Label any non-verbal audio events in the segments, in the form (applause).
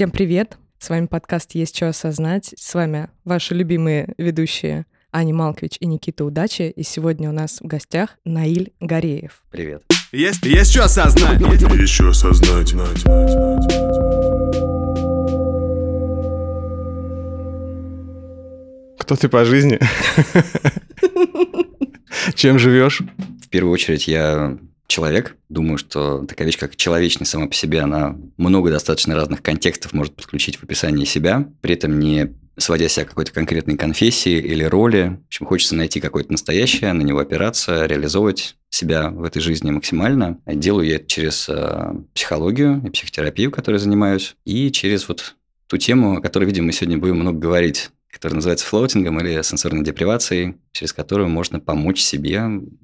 Всем привет! С вами подкаст «Есть что осознать». С вами ваши любимые ведущие Аня Малкович и Никита Удачи. И сегодня у нас в гостях Наиль Гореев. Привет. Есть, есть что осознать. Есть что осознать. знать, знать, знать, знать. Кто ты по жизни? (laughs) Чем живешь? В первую очередь я человек. Думаю, что такая вещь, как человечность сама по себе, она много достаточно разных контекстов может подключить в описании себя, при этом не сводя себя к какой-то конкретной конфессии или роли. В общем, хочется найти какое-то настоящее, на него опираться, реализовывать себя в этой жизни максимально. Делаю я это через э, психологию и психотерапию, которой занимаюсь, и через вот ту тему, о которой, видимо, мы сегодня будем много говорить который называется флоутингом или сенсорной депривацией, через которую можно помочь себе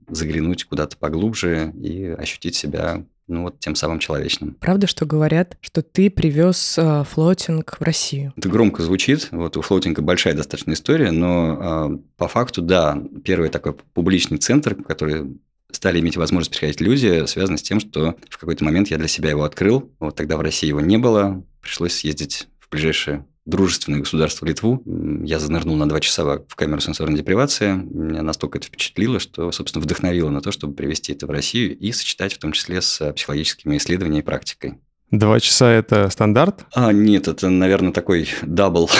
заглянуть куда-то поглубже и ощутить себя ну вот тем самым человечным. Правда, что говорят, что ты привез э, флотинг в Россию? Это громко звучит. Вот у флотинга большая достаточно история, но э, по факту, да, первый такой публичный центр, который стали иметь возможность приходить люди, связано с тем, что в какой-то момент я для себя его открыл. Вот тогда в России его не было. Пришлось съездить в ближайшее дружественное государство Литву. Я занырнул на два часа в камеру сенсорной депривации. Меня настолько это впечатлило, что, собственно, вдохновило на то, чтобы привести это в Россию и сочетать в том числе с психологическими исследованиями и практикой. Два часа – это стандарт? А, нет, это, наверное, такой double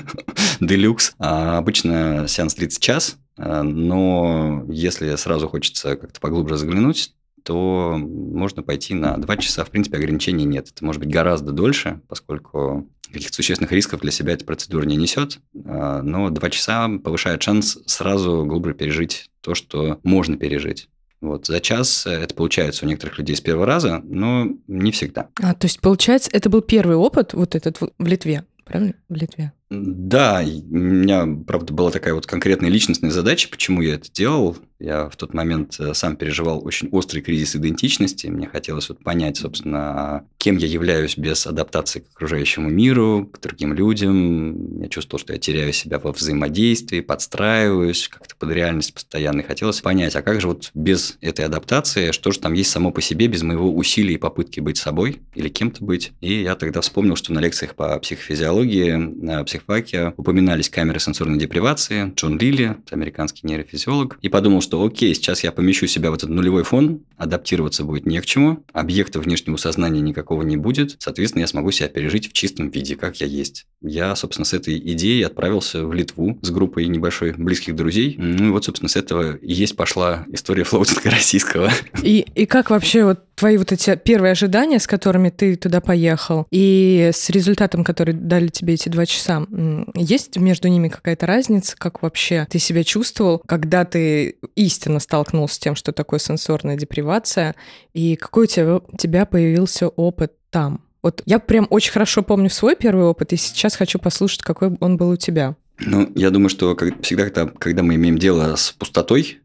(laughs) deluxe. А, обычно сеанс час, а, но если сразу хочется как-то поглубже заглянуть, то можно пойти на 2 часа. В принципе, ограничений нет. Это может быть гораздо дольше, поскольку каких-то существенных рисков для себя эта процедура не несет, а, но 2 часа повышает шанс сразу глубже пережить то, что можно пережить. Вот. За час это получается у некоторых людей с первого раза, но не всегда. А, то есть, получается, это был первый опыт вот этот в Литве, правильно? В Литве. Да, у меня, правда, была такая вот конкретная личностная задача, почему я это делал. Я в тот момент э, сам переживал очень острый кризис идентичности. Мне хотелось вот понять, собственно, кем я являюсь без адаптации к окружающему миру, к другим людям. Я чувствовал, что я теряю себя во взаимодействии, подстраиваюсь как-то под реальность постоянно. И хотелось понять, а как же вот без этой адаптации, что же там есть само по себе, без моего усилия и попытки быть собой или кем-то быть. И я тогда вспомнил, что на лекциях по психофизиологии, психфаке упоминались камеры сенсорной депривации, Джон Лилли, американский нейрофизиолог, и подумал, что окей, сейчас я помещу себя в этот нулевой фон, адаптироваться будет не к чему, объекта внешнего сознания никакого не будет, соответственно, я смогу себя пережить в чистом виде, как я есть. Я, собственно, с этой идеей отправился в Литву с группой небольшой близких друзей. Ну и вот, собственно, с этого и есть пошла история флоутинга (laughs) российского. И, и как вообще вот твои вот эти первые ожидания, с которыми ты туда поехал, и с результатом, который дали тебе эти два часа, есть между ними какая-то разница? Как вообще ты себя чувствовал, когда ты истинно столкнулся с тем, что такое сенсорная депривация, и какой у тебя, у тебя появился опыт там? Вот я прям очень хорошо помню свой первый опыт, и сейчас хочу послушать, какой он был у тебя. Ну, я думаю, что как, всегда, когда, когда мы имеем дело с пустотой,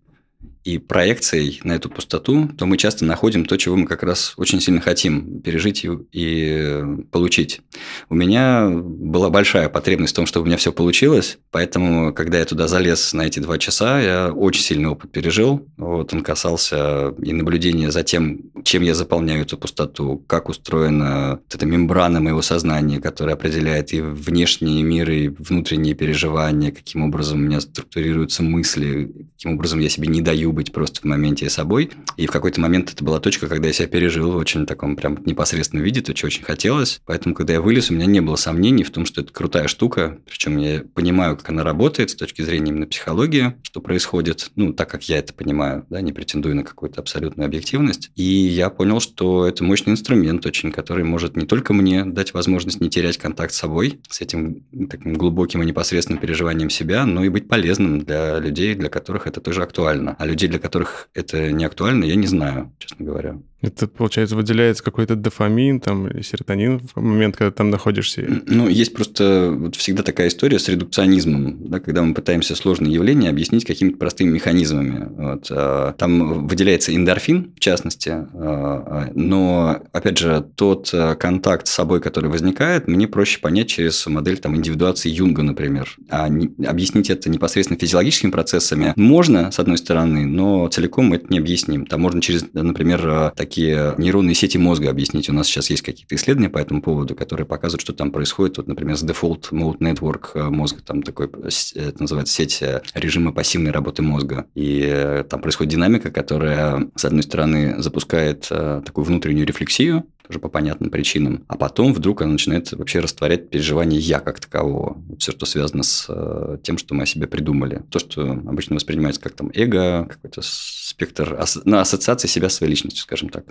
и проекцией на эту пустоту, то мы часто находим то, чего мы как раз очень сильно хотим пережить и, и получить. У меня была большая потребность в том, чтобы у меня все получилось, поэтому, когда я туда залез на эти два часа, я очень сильный опыт пережил. Вот он касался и наблюдения за тем, чем я заполняю эту пустоту, как устроена вот эта мембрана моего сознания, которая определяет и внешние миры, и внутренние переживания, каким образом у меня структурируются мысли, каким образом я себе не даю быть просто в моменте собой. И в какой-то момент это была точка, когда я себя пережил в очень таком прям непосредственном виде, то, чего очень хотелось. Поэтому, когда я вылез, у меня не было сомнений в том, что это крутая штука. Причем я понимаю, как она работает с точки зрения именно психологии, что происходит, ну, так как я это понимаю, да, не претендую на какую-то абсолютную объективность. И я понял, что это мощный инструмент очень, который может не только мне дать возможность не терять контакт с собой, с этим таким глубоким и непосредственным переживанием себя, но и быть полезным для людей, для которых это тоже актуально. А люди людей, для которых это не актуально, я не знаю, честно говоря. Это, получается, выделяется какой-то дофамин там, или серотонин в момент, когда там находишься? Ну, есть просто вот всегда такая история с редукционизмом, да, когда мы пытаемся сложные явления объяснить какими-то простыми механизмами. Вот. А, там выделяется эндорфин, в частности, а, а, но, опять же, тот контакт с собой, который возникает, мне проще понять через модель там, индивидуации Юнга, например. А не, объяснить это непосредственно физиологическими процессами можно, с одной стороны, но целиком мы это не объясним. Там можно через, например, так такие нейронные сети мозга объяснить. У нас сейчас есть какие-то исследования по этому поводу, которые показывают, что там происходит, вот, например, с Default Mode Network э, мозга, там такой, это называется сеть э, режима пассивной работы мозга. И э, там происходит динамика, которая, с одной стороны, запускает такую внутреннюю рефлексию, тоже по понятным причинам. А потом вдруг она начинает вообще растворять переживание «я» как такового. все, что связано с э, тем, что мы о себе придумали. То, что обычно воспринимается как там эго, какой-то спектр ну, ассоциации себя с своей личностью, скажем так.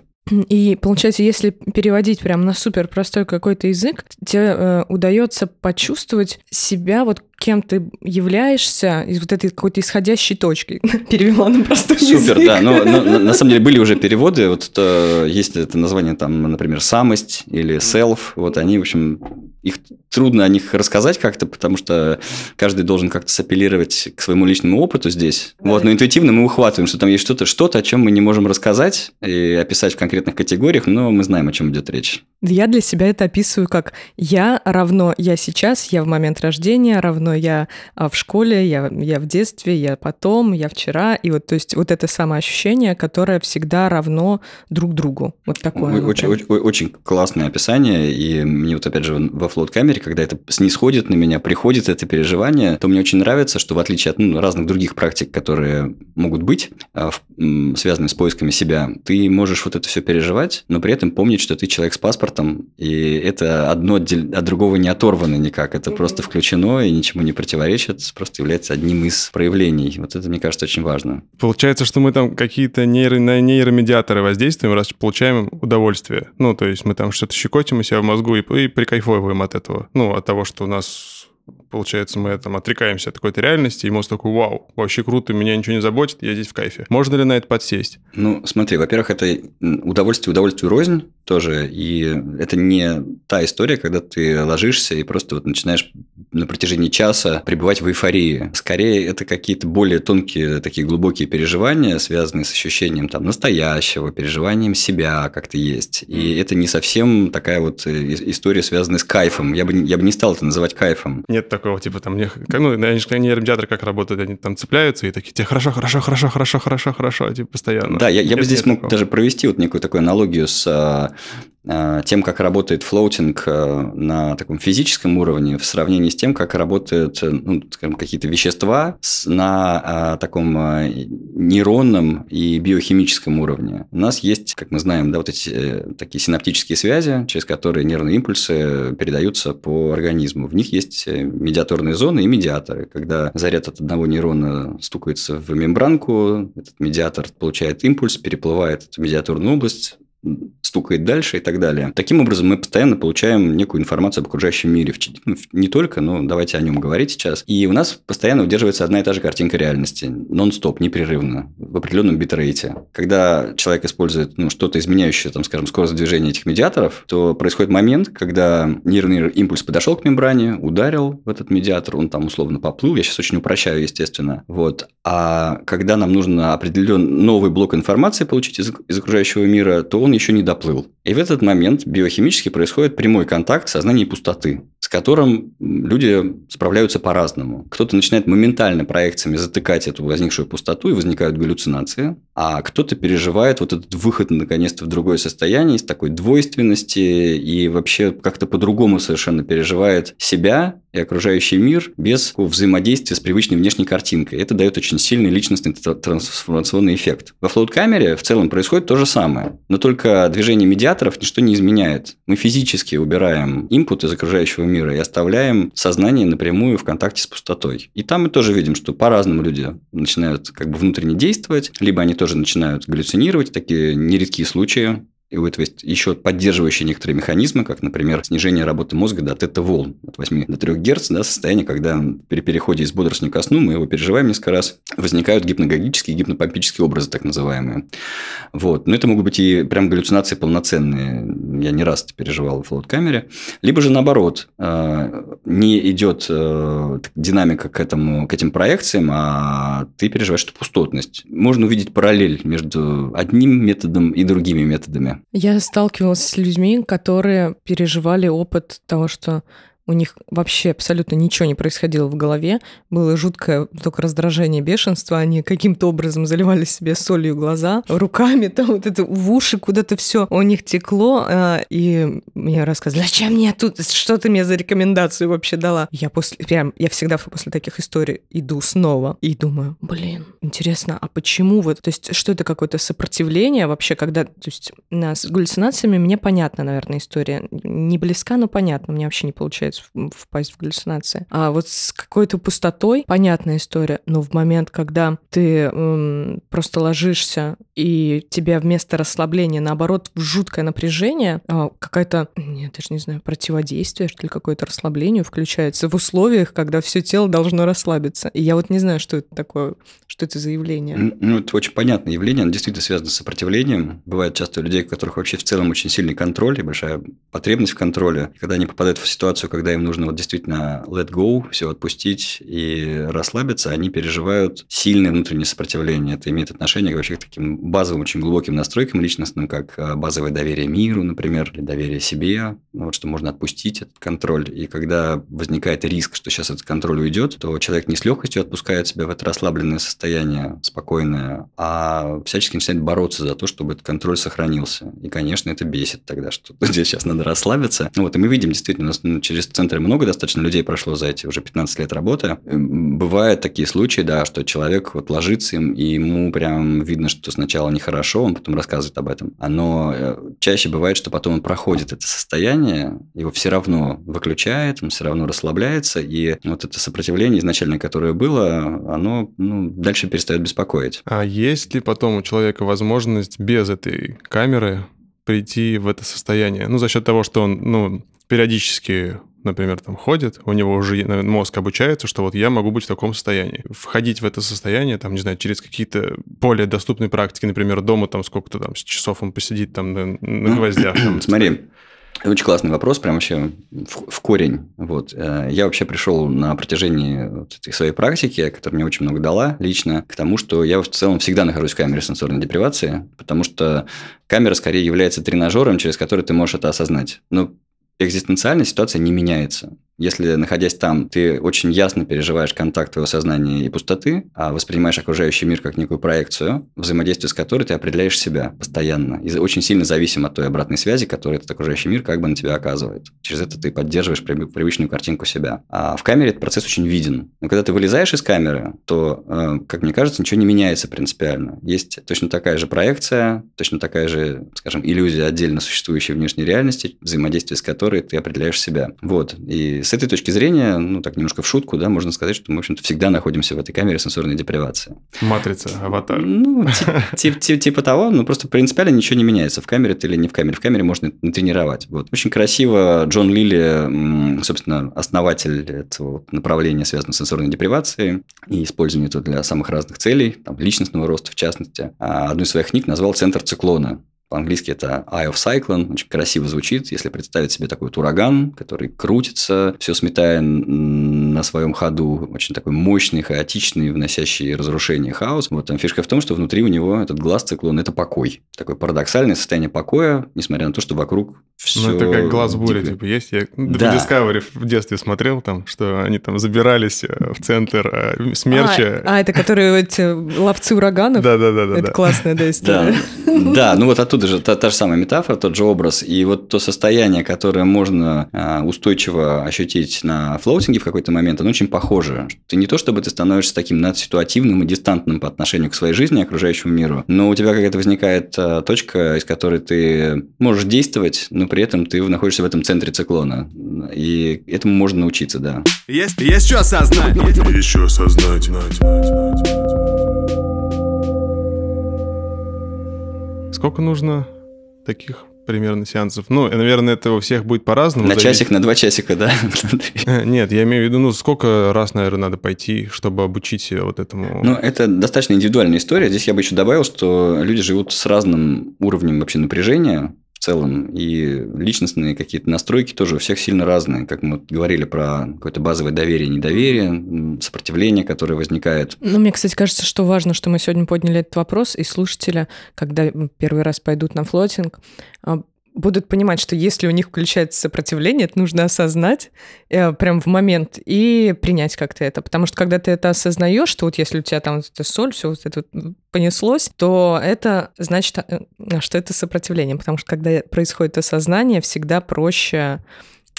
И получается, если переводить прям на супер простой какой-то язык, тебе э, удается почувствовать себя вот кем ты являешься из вот этой какой-то исходящей точки. (laughs) Перевела на простой Супер, язык. да. Но, но, на самом деле были уже переводы. Вот это, есть это название там, например, самость или self. Вот они, в общем, их трудно о них рассказать как-то, потому что каждый должен как-то сапеллировать к своему личному опыту здесь. Да. Вот, но интуитивно мы ухватываем, что там есть что-то, что-то, о чем мы не можем рассказать и описать в конкретных категориях, но мы знаем, о чем идет речь. Я для себя это описываю как я равно я сейчас, я в момент рождения, равно я а, в школе, я, я в детстве, я потом, я вчера. И вот, то есть, вот это самоощущение, которое всегда равно друг другу. Вот такое. Очень, очень, очень классное описание. И мне вот опять же во флот-камере, когда это снисходит на меня, приходит это переживание, то мне очень нравится, что в отличие от ну, разных других практик, которые могут быть а, связаны с поисками себя, ты можешь вот это все переживать, но при этом помнить, что ты человек с паспортом, и это одно от другого не оторвано никак. Это mm-hmm. просто включено и ничему не противоречит, просто является одним из проявлений. Вот это, мне кажется, очень важно. Получается, что мы там какие-то нейро, на нейромедиаторы воздействуем, раз получаем удовольствие. Ну, то есть мы там что-то щекотим у себя в мозгу и, и прикайфовываем от этого. Ну, от того, что у нас получается, мы там отрекаемся от какой-то реальности, и мозг такой, вау, вообще круто, меня ничего не заботит, я здесь в кайфе. Можно ли на это подсесть? Ну, смотри, во-первых, это удовольствие, удовольствие рознь тоже, и это не та история, когда ты ложишься и просто вот начинаешь на протяжении часа пребывать в эйфории. Скорее, это какие-то более тонкие, такие глубокие переживания, связанные с ощущением там настоящего, переживанием себя, как ты есть. И это не совсем такая вот э, история, связанная с кайфом. Я бы, я бы не стал это называть кайфом. Нет такого, типа, там, мне, ну, они же нейромедиаторы как работают, они там цепляются и такие, тебе хорошо, хорошо, хорошо, хорошо, хорошо, хорошо, типа, постоянно. Да, я, я бы здесь мог такого. даже провести вот некую такую аналогию с а, тем, как работает флоутинг э, на таком физическом уровне в сравнении с тем, как работают э, ну, скажем, какие-то вещества на таком нейронном и биохимическом уровне. У нас есть, как мы знаем, да, вот эти такие синаптические связи, через которые нервные импульсы передаются по организму. В них есть медиаторные зоны и медиаторы. Когда заряд от одного нейрона стукается в мембранку, этот медиатор получает импульс, переплывает эту медиаторную область, стукает дальше и так далее. Таким образом, мы постоянно получаем некую информацию об окружающем мире. Ну, не только, но давайте о нем говорить сейчас. И у нас постоянно удерживается одна и та же картинка реальности. Нон-стоп, непрерывно, в определенном битрейте. Когда человек использует ну, что-то изменяющее, там, скажем, скорость движения этих медиаторов, то происходит момент, когда нервный импульс подошел к мембране, ударил в этот медиатор, он там условно поплыл. Я сейчас очень упрощаю, естественно. Вот. А когда нам нужно определенный новый блок информации получить из, из окружающего мира, то он еще не доплыл. И в этот момент биохимически происходит прямой контакт сознания и пустоты, с которым люди справляются по-разному. Кто-то начинает моментально проекциями затыкать эту возникшую пустоту, и возникают галлюцинации, а кто-то переживает вот этот выход наконец-то в другое состояние из такой двойственности и вообще как-то по-другому совершенно переживает себя и окружающий мир без взаимодействия с привычной внешней картинкой. Это дает очень сильный личностный трансформационный эффект. Во флоут-камере в целом происходит то же самое, но только движение медиаторов ничто не изменяет. Мы физически убираем инпут из окружающего мира и оставляем сознание напрямую в контакте с пустотой. И там мы тоже видим, что по-разному люди начинают как бы внутренне действовать, либо они тоже начинают галлюцинировать, такие нередкие случаи, и у этого есть еще поддерживающие некоторые механизмы, как, например, снижение работы мозга до тета-волн от 8 до 3 Гц, да, состояние, когда при переходе из бодрствования ко сну, мы его переживаем несколько раз, возникают гипногогические, гипнопомпические образы, так называемые. Вот. Но это могут быть и прям галлюцинации полноценные. Я не раз это переживал в флот-камере. Либо же наоборот, э, не идет э, динамика к, этому, к этим проекциям, а ты переживаешь эту пустотность. Можно увидеть параллель между одним методом и другими методами. Я сталкивалась с людьми, которые переживали опыт того, что у них вообще абсолютно ничего не происходило в голове, было жуткое только раздражение, бешенство, они каким-то образом заливали себе солью глаза, руками там вот это в уши куда-то все у них текло, а, и мне рассказывали, зачем мне тут, что ты мне за рекомендацию вообще дала? Я после, прям, я всегда после таких историй иду снова и думаю, блин, интересно, а почему вот, то есть что это какое-то сопротивление вообще, когда, то есть с галлюцинациями мне понятна, наверное, история, не близка, но понятно, мне вообще не получается впасть в галлюцинации. А вот с какой-то пустотой понятная история, но в момент, когда ты м, просто ложишься и тебя вместо расслабления, наоборот, жуткое напряжение, а, какая-то, я даже не знаю, противодействие, что ли, какое-то расслабление включается в условиях, когда все тело должно расслабиться. И я вот не знаю, что это такое, что это за явление. Ну, это очень понятное явление, оно действительно связано с сопротивлением. Бывает часто у людей, у которых вообще в целом очень сильный контроль и большая потребность в контроле. Когда они попадают в ситуацию, когда им нужно вот действительно let go, все отпустить и расслабиться, они переживают сильное внутреннее сопротивление. Это имеет отношение вообще к таким базовым, очень глубоким настройкам личностным, как а, базовое доверие миру, например, или доверие себе, ну, вот что можно отпустить этот контроль. И когда возникает риск, что сейчас этот контроль уйдет, то человек не с легкостью отпускает себя в это расслабленное состояние, спокойное, а всячески начинает бороться за то, чтобы этот контроль сохранился. И, конечно, это бесит тогда, что (laughs) здесь сейчас надо расслабиться. Вот, и мы видим, действительно, у нас ну, через центры много достаточно людей прошло за эти уже 15 лет работы. Бывают такие случаи, да, что человек вот ложится им, и ему прям видно, что сначала нехорошо, он потом рассказывает об этом. Но э, чаще бывает, что потом он проходит это состояние, его все равно выключает, он все равно расслабляется, и вот это сопротивление изначально, которое было, оно ну, дальше перестает беспокоить. А есть ли потом у человека возможность без этой камеры прийти в это состояние? Ну, за счет того, что он, ну, периодически например, там ходит, у него уже мозг обучается, что вот я могу быть в таком состоянии. Входить в это состояние, там, не знаю, через какие-то более доступные практики, например, дома там сколько-то там часов он посидит там на, на гвоздях. Там, (clears throat) Смотри, очень классный вопрос, прям вообще в, в корень. Вот. Э, я вообще пришел на протяжении вот этой своей практики, которая мне очень много дала лично, к тому, что я в целом всегда нахожусь в камере сенсорной депривации, потому что камера скорее является тренажером, через который ты можешь это осознать. Но экзистенциальная ситуация не меняется. Если, находясь там, ты очень ясно переживаешь контакт твоего сознания и пустоты, а воспринимаешь окружающий мир как некую проекцию, взаимодействие с которой ты определяешь себя постоянно. И очень сильно зависим от той обратной связи, которую этот окружающий мир как бы на тебя оказывает. Через это ты поддерживаешь привычную картинку себя. А в камере этот процесс очень виден. Но когда ты вылезаешь из камеры, то, э, как мне кажется, ничего не меняется принципиально. Есть точно такая же проекция, точно такая же, скажем, иллюзия отдельно существующей внешней реальности, взаимодействие с которой ты определяешь себя. Вот. И с этой точки зрения, ну, так немножко в шутку, да, можно сказать, что мы, в общем-то, всегда находимся в этой камере сенсорной депривации. Матрица, аватар. Ну, типа того, ну, просто принципиально ничего не меняется, в камере ты или не в камере. В камере можно натренировать. Вот. Очень красиво Джон Лилли, собственно, основатель этого направления, связанного с сенсорной депривацией и использованием этого для самых разных целей, там, личностного роста в частности, а одну из своих книг назвал «Центр циклона». По-английски это Eye of Cyclone, очень красиво звучит. Если представить себе такой вот ураган, который крутится, все сметая на своем ходу, очень такой мощный, хаотичный, вносящий разрушение хаос. Вот там фишка в том, что внутри у него этот глаз циклон – это покой. Такое парадоксальное состояние покоя, несмотря на то, что вокруг все... Ну, это как глаз бури, типа, есть. Я да. Discovery в детстве смотрел там, что они там забирались э, в центр э, смерча. А, а это которые эти ловцы ураганов? Да-да-да. Это классная, да, история. Да, ну вот оттуда оттуда же та, та же самая метафора, тот же образ. И вот то состояние, которое можно а, устойчиво ощутить на флоутинге в какой-то момент, оно очень похоже. Ты не то, чтобы ты становишься таким надситуативным и дистантным по отношению к своей жизни, окружающему миру, но у тебя какая-то возникает а, точка, из которой ты можешь действовать, но при этом ты находишься в этом центре циклона. И этому можно научиться, да. Есть, есть что осознать. Есть что осознать. Сколько нужно таких примерно сеансов? Ну, наверное, это у всех будет по-разному. На зависит... часик, на два часика, да? (laughs) Нет, я имею в виду, ну, сколько раз, наверное, надо пойти, чтобы обучить себя вот этому? Ну, это достаточно индивидуальная история. Здесь я бы еще добавил, что люди живут с разным уровнем вообще напряжения в целом. И личностные какие-то настройки тоже у всех сильно разные. Как мы говорили про какое-то базовое доверие, недоверие, сопротивление, которое возникает. Ну, мне, кстати, кажется, что важно, что мы сегодня подняли этот вопрос, и слушатели, когда первый раз пойдут на флотинг, а, будут понимать, что если у них включается сопротивление, это нужно осознать э, прям в момент и принять как-то это. Потому что когда ты это осознаешь, что вот если у тебя там вот эта соль, все вот это вот понеслось, то это значит, э, что это сопротивление. Потому что когда происходит осознание, всегда проще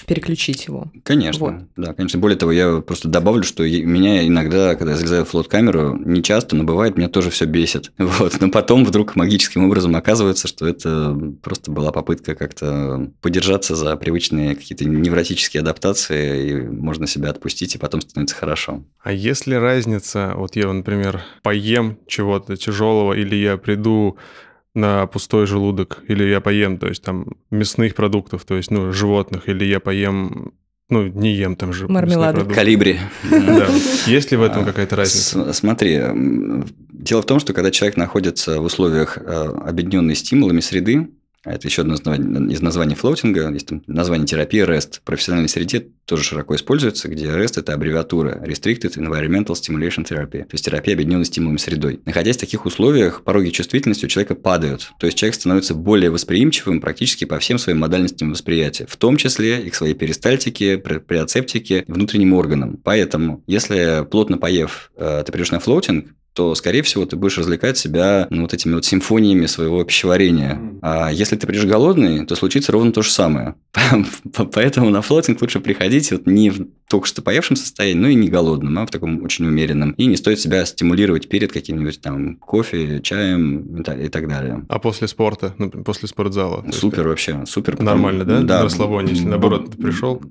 переключить его. Конечно, Вот. да, конечно. Более того, я просто добавлю, что меня иногда, когда я залезаю в флот-камеру, не часто, но бывает, меня тоже все бесит. (laughs) Вот. Но потом вдруг магическим образом оказывается, что это просто была попытка как-то подержаться за привычные какие-то невротические адаптации, и можно себя отпустить, и потом становится хорошо. А есть ли разница, вот я, например, поем чего-то тяжелого, или я приду на пустой желудок, или я поем, то есть там мясных продуктов, то есть, ну, животных, или я поем, ну, не ем там же Мармелады. Колибри. Да. Есть ли в этом какая-то разница? Смотри, дело в том, что когда человек находится в условиях э, обедненной стимулами среды, это еще одно из названий- флоутинга, есть там название терапии REST, в профессиональной среде тоже широко используется, где REST – это аббревиатура Restricted Environmental Stimulation Therapy, то есть терапия, обедненной стимулами средой. Находясь в таких условиях, пороги чувствительности у человека падают, то есть человек становится более восприимчивым практически по всем своим модальностям восприятия, в том числе и к своей перистальтике, проприоцептике, внутренним органам. Поэтому, если плотно поев, э, ты придешь на флоутинг, то, скорее всего, ты будешь развлекать себя ну, вот этими вот симфониями своего пищеварения. А если ты придешь голодный, то случится ровно то же самое. (laughs) Поэтому на флотинг лучше приходить вот не в только что поевшем состоянии, но и не голодным, а в таком очень умеренном. И не стоит себя стимулировать перед каким-нибудь там кофе, чаем и та- и так далее. А после спорта, например, после спортзала? Супер вообще, супер. потому- Нормально, да? На расслабоне, если наоборот ты пришел.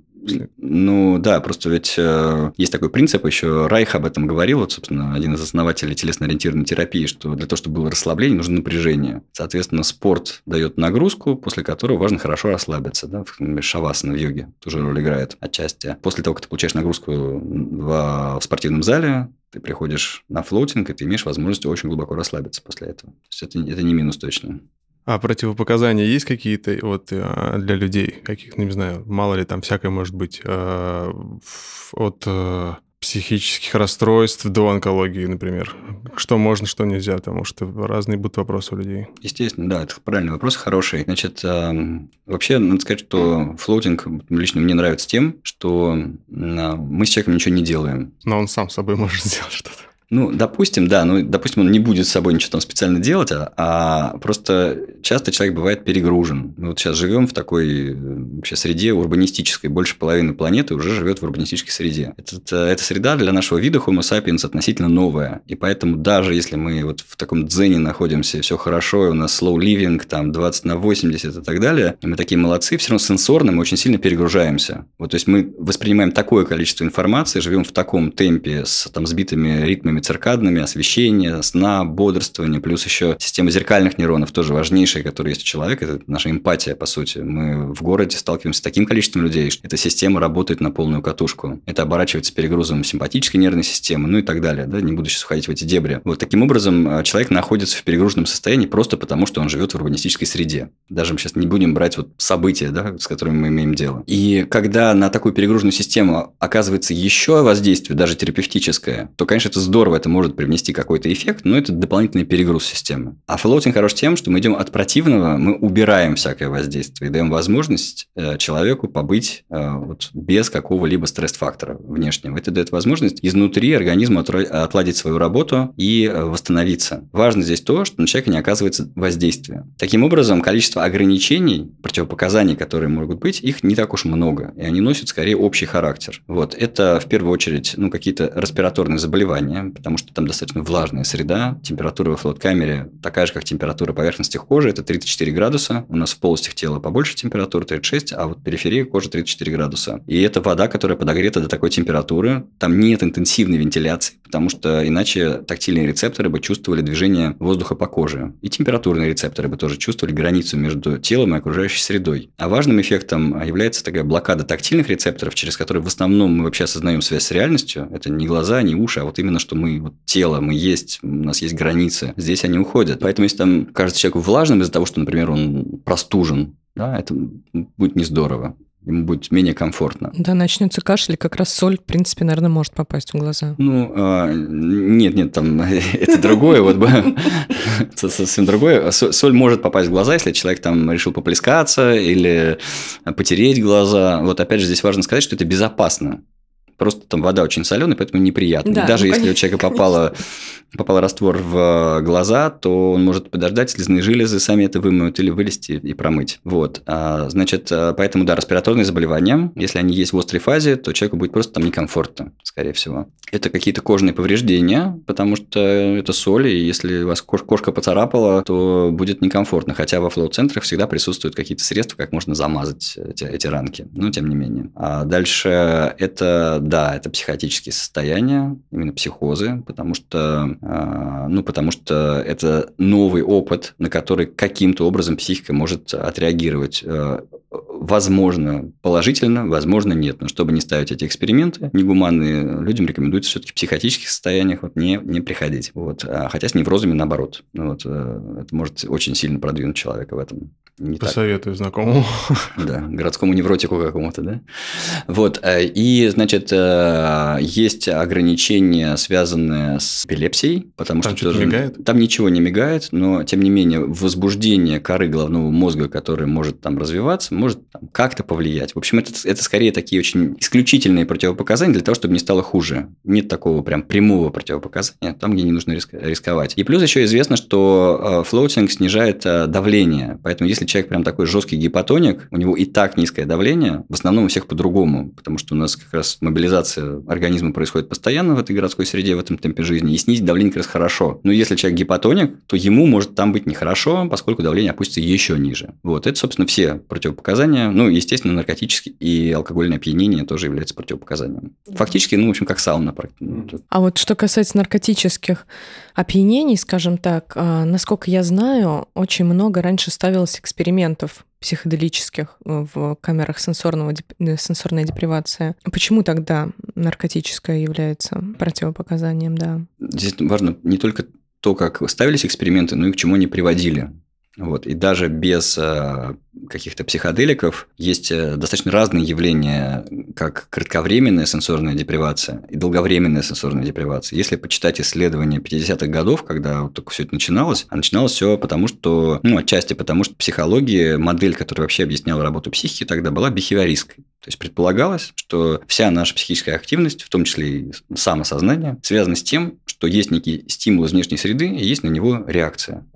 Ну да, просто ведь э, есть такой принцип, еще Райх об этом говорил, вот, собственно, один из основателей телесно-ориентированной терапии, что для того, чтобы было расслабление, нужно напряжение. Соответственно, спорт дает нагрузку, после которой важно хорошо расслабиться. Да? Шавасана в йоге тоже роль играет отчасти. После того, как ты получаешь нагрузку в, в спортивном зале, ты приходишь на флоутинг, и ты имеешь возможность очень глубоко расслабиться после этого. То есть это, это не минус точно. А противопоказания есть какие-то вот э, для людей, каких, не знаю, мало ли там всякое может быть, э, от э, психических расстройств до онкологии, например. Что можно, что нельзя, потому что разные будут вопросы у людей. Естественно, да, это правильный вопрос, хороший. Значит, эм, вообще, надо сказать, что флоутинг лично мне нравится тем, что м, мы с человеком ничего не делаем. Но он сам с собой может сделать что-то. Ну, допустим, да, ну, допустим, он не будет с собой ничего там специально делать, а, а просто часто человек бывает перегружен. Мы вот сейчас живем в такой э, вообще среде урбанистической. Больше половины планеты уже живет в урбанистической среде. Этот, э, эта среда для нашего вида Homo sapiens относительно новая. И поэтому даже если мы вот в таком дзене находимся, все хорошо, и у нас slow living, там 20 на 80 и так далее, и мы такие молодцы, все равно сенсорно мы очень сильно перегружаемся. Вот, то есть мы воспринимаем такое количество информации, живем в таком темпе с там, сбитыми ритмами циркадными, освещения, сна, бодрствования, плюс еще система зеркальных нейронов тоже важнейшая, которая есть у человека, это наша эмпатия, по сути. Мы в городе сталкиваемся с таким количеством людей, что эта система работает на полную катушку. Это оборачивается перегрузом симпатической нервной системы, ну и так далее, да, не буду сейчас уходить в эти дебри. Вот таким образом э, человек находится в перегруженном состоянии просто потому, что он живет в урбанистической среде. Даже мы сейчас не будем брать вот события, да, с которыми мы имеем дело. И когда на такую перегруженную систему оказывается еще воздействие, даже терапевтическое, то, конечно, это здорово, это может привнести какой-то эффект, но это дополнительный перегруз системы. А флоутинг хорош тем, что мы идем от противного, мы убираем всякое воздействие и даем возможность э, человеку побыть э, вот без какого-либо стресс-фактора внешнего. Это дает возможность изнутри организму отра- отладить свою работу и э, восстановиться. Важно здесь то, что на человека не оказывается воздействия. Таким образом, количество ограничений, противопоказаний, которые могут быть, их не так уж много, и они носят скорее общий характер. Вот. Это в первую очередь ну, какие-то респираторные заболевания, потому что там достаточно влажная среда, температура во флот-камере такая же, как температура поверхности кожи, это 34 градуса, у нас в полостях тела побольше температура 36, а вот периферия кожи 34 градуса. И это вода, которая подогрета до такой температуры, там нет интенсивной вентиляции, потому что иначе тактильные рецепторы бы чувствовали движение воздуха по коже. И температурные рецепторы бы тоже чувствовали границу между телом и окружающей средой. А важным эффектом является такая блокада тактильных рецепторов, через которые в основном мы вообще осознаем связь с реальностью. Это не глаза, не уши, а вот именно, что мы вот тело, мы есть, у нас есть границы. Здесь они уходят. Поэтому если там кажется человеку влажным из-за того, что, например, он простужен, да, это будет не здорово. ему будет менее комфортно. Да, начнется кашель, и как раз соль, в принципе, наверное, может попасть в глаза. Ну, а, нет, нет, там (laughs) это другое, вот (laughs) совсем другое. Соль может попасть в глаза, если человек там решил поплескаться или потереть глаза. Вот опять же здесь важно сказать, что это безопасно. Просто там вода очень соленая, поэтому неприятно. Да, Даже ну, если конечно. у человека попало, попал раствор в глаза, то он может подождать, слезные железы сами это вымоют или вылезти и промыть. Вот. А, значит, а, поэтому, да, респираторные заболевания, если они есть в острой фазе, то человеку будет просто там некомфортно, скорее всего. Это какие-то кожные повреждения, потому что это соль, и если у вас кошка поцарапала, то будет некомфортно. Хотя во флоу-центрах всегда присутствуют какие-то средства, как можно замазать эти, эти ранки. Но тем не менее. А дальше это да, это психотические состояния, именно психозы, потому что, а, ну, потому что это новый опыт, на который каким-то образом психика может отреагировать. А, возможно, положительно, возможно, нет. Но чтобы не ставить эти эксперименты негуманные, людям рекомендуется все-таки в психотических состояниях вот не, не приходить. Вот. А, хотя с неврозами наоборот. Ну вот, э, это может очень сильно продвинуть человека в этом. Не Посоветую так. знакомому. Да, городскому невротику какому-то, да. Вот, э, и, значит, э, есть ограничения, связанные с эпилепсией, потому там что... Там мигает? Там ничего не мигает, но, тем не менее, возбуждение коры головного мозга, который может там развиваться, может как-то повлиять. В общем, это, это скорее такие очень исключительные противопоказания для того, чтобы не стало хуже. Нет такого прям прямого противопоказания, там, где не нужно рисковать. И плюс еще известно, что э, флоутинг снижает давление, поэтому если человек прям такой жесткий гипотоник, у него и так низкое давление, в основном у всех по-другому, потому что у нас как раз мобилизация организма происходит постоянно в этой городской среде, в этом темпе жизни, и снизить давление как раз хорошо. Но если человек гипотоник, то ему может там быть нехорошо, поскольку давление опустится еще ниже. Вот, это, собственно, все противопоказания. Ну, естественно, наркотические и алкогольное опьянение тоже является противопоказанием. Фактически, ну, в общем, как сауна. А вот что касается наркотических опьянений, скажем так, а, насколько я знаю, очень много раньше ставилось экспериментов психоделических э, в камерах сенсорного, э, сенсорной депривации. Почему тогда наркотическое является противопоказанием, да? Здесь важно не только то, как ставились эксперименты, но и к чему они приводили. Вот. И даже без э, каких-то психоделиков есть э, достаточно разные явления, как кратковременная сенсорная депривация и долговременная сенсорная депривация. Если почитать исследования 50-х годов, когда вот только все это начиналось, а начиналось все потому, что, ну, отчасти потому, что психология, модель, которая вообще объясняла работу психики, тогда была бихевиористской. То есть предполагалось, что вся наша психическая активность, в том числе и самосознание, связана с тем, что есть некий стимул из внешней среды и есть на него реакция.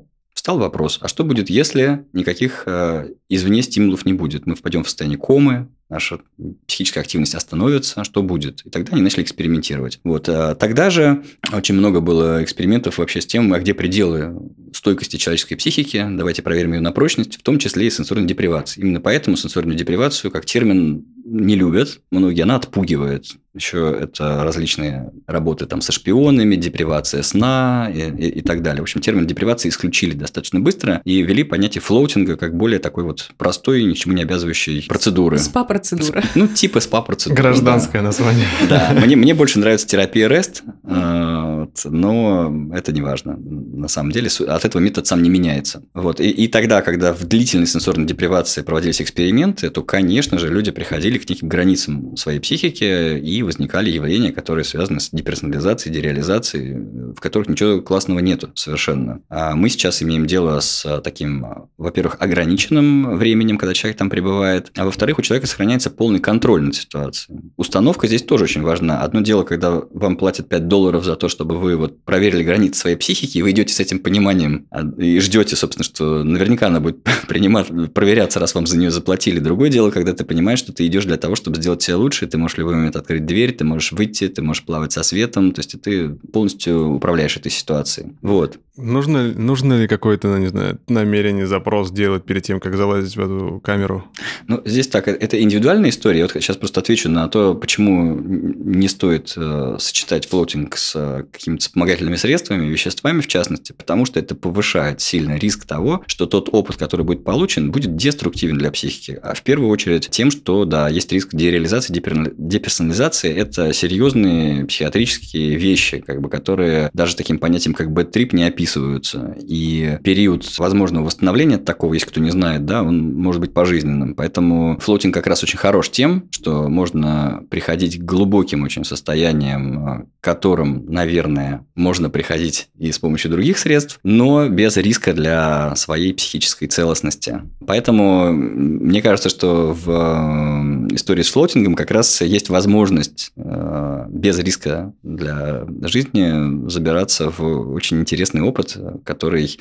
Стал вопрос, а что будет, если никаких э, извне стимулов не будет? Мы впадем в состояние комы, наша психическая активность остановится, что будет? И тогда они начали экспериментировать. Вот. А тогда же очень много было экспериментов вообще с тем, а где пределы стойкости человеческой психики, давайте проверим ее на прочность, в том числе и сенсорной депривации. Именно поэтому сенсорную депривацию как термин не любят многие, она отпугивает. Еще это различные работы там со шпионами, депривация сна и, и, и так далее. В общем, термин депривации исключили достаточно быстро и ввели понятие флоутинга как более такой вот простой, ни к чему не обязывающей процедуры. СПА-процедура. Ну, типа СПА-процедура. Гражданское да. название. (laughs) Да, мне, мне больше нравится терапия REST, э, но это не важно. На самом деле от этого метод сам не меняется. Вот. И, и тогда, когда в длительной сенсорной депривации проводились эксперименты, то, конечно же, люди приходили к неким границам своей психики и возникали явления, которые связаны с деперсонализацией, дереализацией, в которых ничего классного нету совершенно. А мы сейчас имеем дело с таким, во-первых, ограниченным временем, когда человек там пребывает, а во-вторых, у человека сохраняется полный контроль над ситуацией. Установка здесь тоже очень важна. Одно дело, когда вам платят 5 долларов за то, чтобы вы вот проверили границы своей психики, и вы идете с этим пониманием а, и ждете, собственно, что наверняка она будет (laughs) принимать, проверяться, раз вам за нее заплатили. Другое дело, когда ты понимаешь, что ты идешь для того, чтобы сделать себя лучше, ты можешь в любой момент открыть дверь, ты можешь выйти, ты можешь плавать со светом, то есть ты полностью управляешь этой ситуацией. Вот. Нужно, нужно ли какое-то, ну, не знаю, намерение, запрос делать перед тем, как залазить в эту камеру? Ну, здесь так, это индивидуальная история. Вот сейчас просто отвечу на то, почему не стоит э, сочетать флоутинг с э, каким какими-то вспомогательными средствами, веществами в частности, потому что это повышает сильно риск того, что тот опыт, который будет получен, будет деструктивен для психики. А в первую очередь тем, что, да, есть риск дереализации, деперсонализации. Это серьезные психиатрические вещи, как бы, которые даже таким понятием, как bad trip, не описываются. И период возможного восстановления такого, если кто не знает, да, он может быть пожизненным. Поэтому флотинг как раз очень хорош тем, что можно приходить к глубоким очень состояниям, к которым, наверное, можно приходить и с помощью других средств, но без риска для своей психической целостности. Поэтому мне кажется, что в э, истории с флотингом как раз есть возможность э, без риска для жизни забираться в очень интересный опыт, который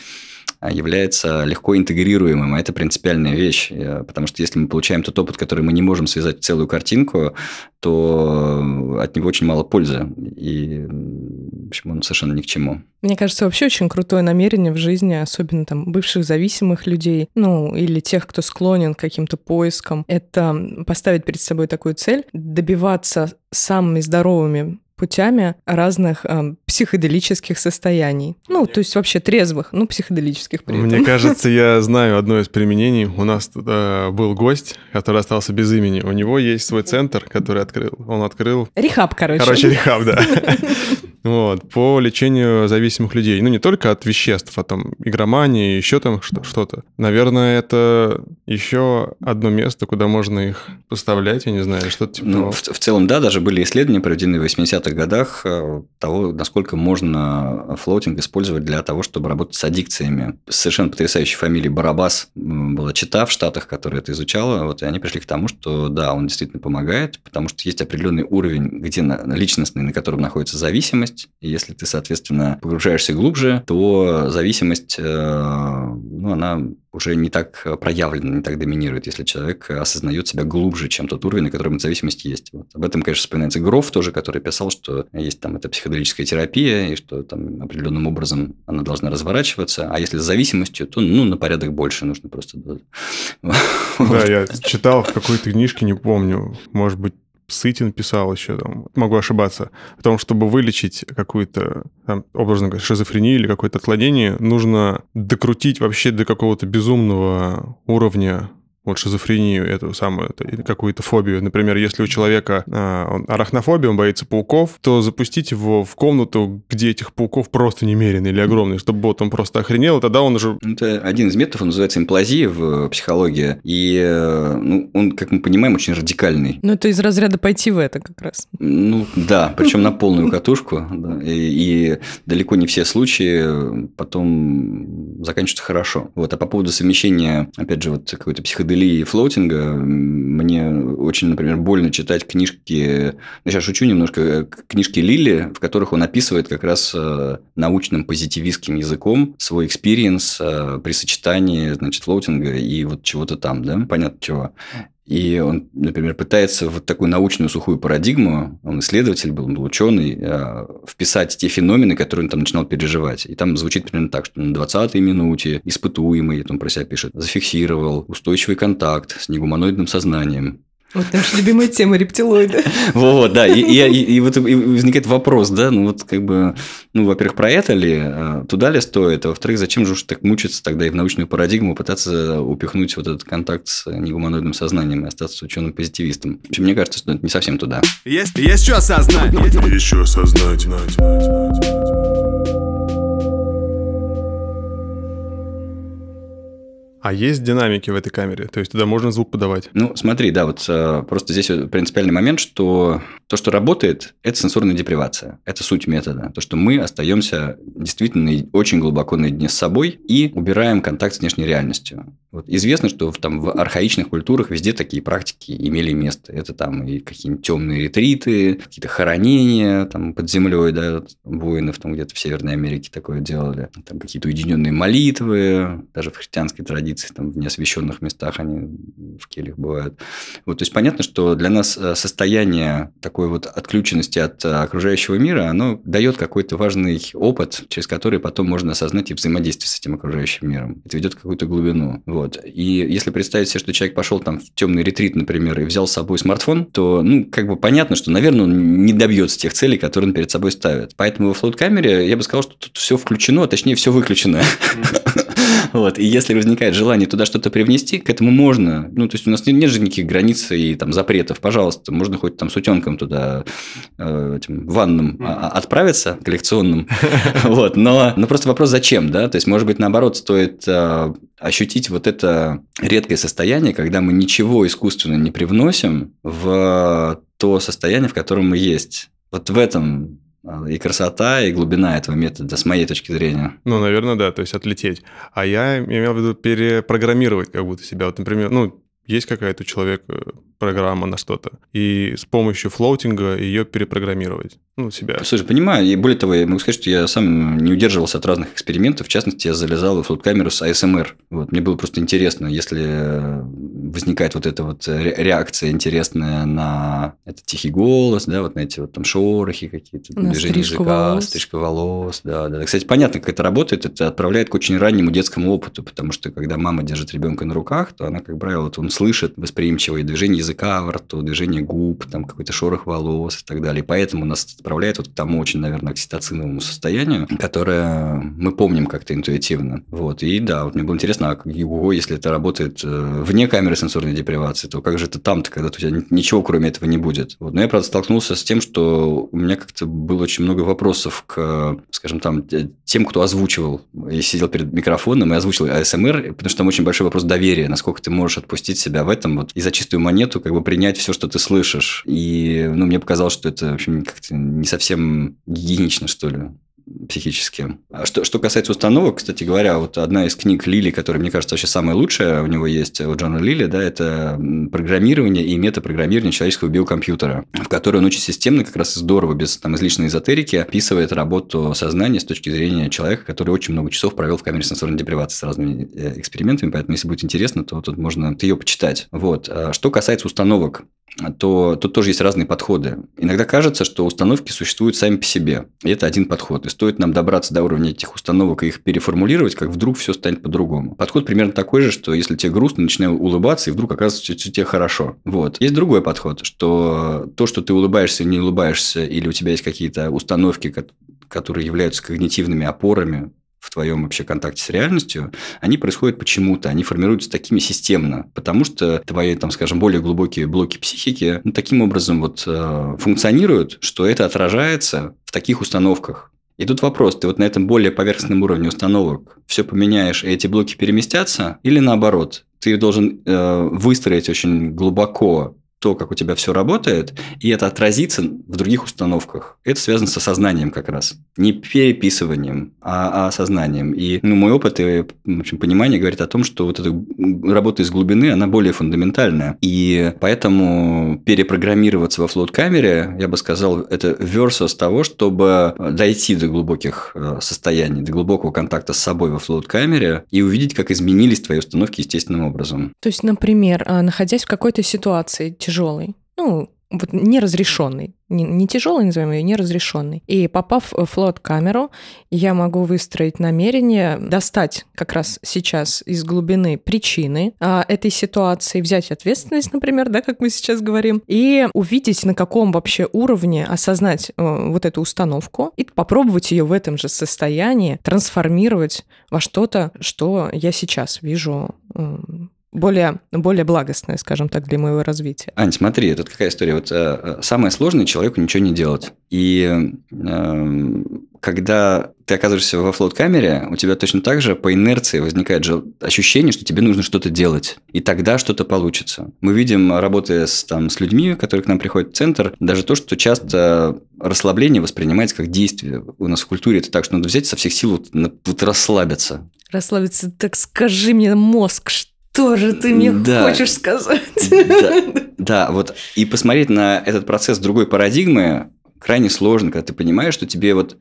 является легко интегрируемым, а это принципиальная вещь, э, потому что если мы получаем тот опыт, который мы не можем связать в целую картинку, то от него очень мало пользы, и в общем, он совершенно ни к чему. Мне кажется, вообще очень крутое намерение в жизни, особенно там бывших зависимых людей, ну, или тех, кто склонен к каким-то поискам, это поставить перед собой такую цель, добиваться самыми здоровыми путями разных э, психоделических состояний. Ну, то есть вообще трезвых, ну, психоделических при этом. Мне кажется, я знаю одно из применений. У нас э, был гость, который остался без имени. У него есть свой центр, который открыл. Он открыл... Рехаб, короче. Короче, рехаб, да. (laughs) Вот, по лечению зависимых людей. Ну, не только от веществ, а там игромании, еще там что-то. Наверное, это еще одно место, куда можно их поставлять, я не знаю, что-то типа ну, в, в целом, да, даже были исследования, проведенные в 80-х годах, э, того, насколько можно флоутинг использовать для того, чтобы работать с аддикциями. Совершенно потрясающей фамилии Барабас была чета в Штатах, которая это изучала, вот, и они пришли к тому, что да, он действительно помогает, потому что есть определенный уровень, где на, личностный, на котором находится зависимость, зависимость. И если ты, соответственно, погружаешься глубже, то зависимость, э, ну, она уже не так проявлена, не так доминирует, если человек осознает себя глубже, чем тот уровень, на котором эта зависимость есть. Вот. Об этом, конечно, вспоминается Гроф тоже, который писал, что есть там эта психоделическая терапия, и что там определенным образом она должна разворачиваться, а если с зависимостью, то ну, на порядок больше нужно просто. Да, (laughs) я читал в какой-то книжке, не помню, может быть, Сытин писал еще, там, могу ошибаться, о том, чтобы вылечить какую-то, там, образно говоря, шизофрению или какое-то отклонение, нужно докрутить вообще до какого-то безумного уровня вот шизофрению, эту самую, какую-то фобию. Например, если у человека а, он арахнофобия, он боится пауков, то запустить его в комнату, где этих пауков просто немерено или огромные, чтобы вот он просто охренел, и тогда он уже... Это один из методов, он называется имплозия в психологии, и э, ну, он, как мы понимаем, очень радикальный. Ну, это из разряда пойти в это как раз. Ну, да, причем на полную катушку, и далеко не все случаи потом заканчиваются хорошо. Вот, а по поводу совмещения, опять же, вот какой-то психоделии психоделии и флоутинга мне очень, например, больно читать книжки, ну, сейчас шучу немножко, э, книжки Лили, в которых он описывает как раз э, научным позитивистским языком свой experience э, при сочетании, значит, флоутинга и вот чего-то там, да, понятно чего. И он, например, пытается вот такую научную сухую парадигму, он исследователь был, он был ученый, э, вписать те феномены, которые он там начинал переживать. И там звучит примерно так, что на 20-й минуте испытуемый, это он про себя пишет, зафиксировал устойчивый контакт с негуманоидным сознанием, вот наша любимая тема рептилоиды. (laughs) Вот, да. И, и, и, и вот возникает вопрос, да, ну вот как бы, ну, во-первых, про это ли, а, туда ли стоит, а во-вторых, зачем же уж так мучиться тогда и в научную парадигму пытаться упихнуть вот этот контакт с негуманоидным сознанием и остаться ученым позитивистом. В общем, мне кажется, что это не совсем туда. Есть, есть что осознать. Есть что осознать. А есть динамики в этой камере? То есть туда можно звук подавать? Ну, смотри, да, вот э, просто здесь принципиальный момент, что то, что работает, это сенсорная депривация. Это суть метода. То, что мы остаемся действительно очень глубоко наедине с собой и убираем контакт с внешней реальностью. Вот известно, что в, там, в архаичных культурах везде такие практики имели место. Это там и какие-нибудь темные ретриты, какие-то хоронения там, под землей, да, воинов там где-то в Северной Америке такое делали. Там какие-то уединенные молитвы, даже в христианской традиции находиться там, в неосвещенных местах, они в кельях бывают. Вот, то есть понятно, что для нас э, состояние такой вот отключенности от окружающего мира, оно дает какой-то важный опыт, через который потом можно осознать и взаимодействие с этим окружающим миром. Это ведет какую-то глубину. Вот. И если представить себе, что человек пошел там в темный ретрит, например, и взял с собой смартфон, то, ну, как бы понятно, что, наверное, он не добьется тех целей, которые он перед собой ставит. Поэтому во флот-камере я бы сказал, что тут все включено, а точнее, все выключено. (laughs) Вот. И если возникает желание туда что-то привнести, к этому можно. Ну, то есть, у нас нет, нет же никаких границ и там запретов. Пожалуйста, можно хоть там с утенком туда, э, этим ванным а, отправиться, (laughs) коллекционным. Вот. Но, но просто вопрос, зачем, да? То есть, может быть, наоборот, стоит э, ощутить вот это редкое состояние, когда мы ничего искусственно не привносим в то состояние, в котором мы есть. Вот в этом а, и красота, и глубина этого метода, с моей точки зрения. Ну, наверное, да, то есть отлететь. А я имел в виду перепрограммировать как будто себя. Вот, например, ну, есть какая-то у человека программа на что-то, и с помощью флоутинга ее перепрограммировать, ну, себя. Слушай, понимаю, и более того, я могу сказать, что я сам не удерживался от разных экспериментов, в частности, я залезал в флот-камеру с ASMR. Вот, мне было просто интересно, если возникает вот эта вот реакция интересная на этот тихий голос, да, вот на эти вот там шорохи какие-то, на движение языка, волос. стрижка волос, да, да. Кстати, понятно, как это работает, это отправляет к очень раннему детскому опыту, потому что когда мама держит ребенка на руках, то она, как правило, вот он слышит восприимчивое движение языка во рту, движение губ, там какой-то шорох волос и так далее. И поэтому нас отправляет вот к тому очень, наверное, окситоциновому состоянию, которое мы помним как-то интуитивно. Вот. И да, вот мне было интересно, а его, если это работает э, вне камеры сенсорной депривации, то как же это там-то, когда у тебя ничего кроме этого не будет? Вот. Но я, правда, столкнулся с тем, что у меня как-то было очень много вопросов к, скажем, там, тем, кто озвучивал. Я сидел перед микрофоном и озвучил АСМР, потому что там очень большой вопрос доверия, насколько ты можешь отпустить себя в этом вот, и за чистую монету как бы принять все, что ты слышишь. И ну, мне показалось, что это, в общем, как-то не совсем гигиенично, что ли психически. А что, что касается установок, кстати говоря, вот одна из книг Лили, которая, мне кажется, вообще самая лучшая, у него есть у Джона Лили, да, это программирование и метапрограммирование человеческого биокомпьютера, в которой он очень системно, как раз и здорово, без там излишней эзотерики, описывает работу сознания с точки зрения человека, который очень много часов провел в камере сенсорной депривации с разными э, экспериментами, поэтому, если будет интересно, то тут можно ее почитать. Вот. А что касается установок, то тут тоже есть разные подходы. Иногда кажется, что установки существуют сами по себе. И это один подход. Стоит нам добраться до уровня этих установок и их переформулировать, как вдруг все станет по-другому. Подход примерно такой же, что если тебе грустно, начинай улыбаться, и вдруг оказывается, что тебе хорошо. Вот. Есть другой подход, что то, что ты улыбаешься, не улыбаешься, или у тебя есть какие-то установки, которые являются когнитивными опорами, в твоем вообще контакте с реальностью, они происходят почему-то, они формируются такими системно, потому что твои, там, скажем, более глубокие блоки психики ну, таким образом вот э, функционируют, что это отражается в таких установках. И тут вопрос, ты вот на этом более поверхностном уровне установок все поменяешь, и эти блоки переместятся, или наоборот, ты должен э, выстроить очень глубоко то, как у тебя все работает, и это отразится в других установках. Это связано с осознанием как раз. Не переписыванием, а, а осознанием. И ну, мой опыт и в общем, понимание говорит о том, что вот эта работа из глубины, она более фундаментальная. И поэтому перепрограммироваться во флот-камере, я бы сказал, это versus того, чтобы дойти до глубоких э, состояний, до глубокого контакта с собой во флот-камере и увидеть, как изменились твои установки естественным образом. То есть, например, а, находясь в какой-то ситуации, тяжелый, ну, вот неразрешенный, не, не тяжелый, назовем ее, неразрешенный. И попав в флот-камеру, я могу выстроить намерение достать как раз сейчас из глубины причины а, этой ситуации, взять ответственность, например, да, как мы сейчас говорим, и увидеть, на каком вообще уровне осознать а, вот эту установку и попробовать ее в этом же состоянии трансформировать во что-то, что я сейчас вижу более, более благостное, скажем так, для моего развития. Ань, смотри, тут какая история. Вот э, самое сложное человеку ничего не делать. И э, когда ты оказываешься во флот-камере, у тебя точно так же по инерции возникает же ощущение, что тебе нужно что-то делать. И тогда что-то получится. Мы видим, работая с, там, с людьми, которые к нам приходят в центр, даже то, что часто расслабление воспринимается как действие. У нас в культуре это так, что надо взять со всех сил вот, вот расслабиться. Расслабиться, так скажи мне, мозг, что что же ты мне да. хочешь сказать? Да, (laughs) да, вот и посмотреть на этот процесс другой парадигмы крайне сложно, когда ты понимаешь, что тебе вот,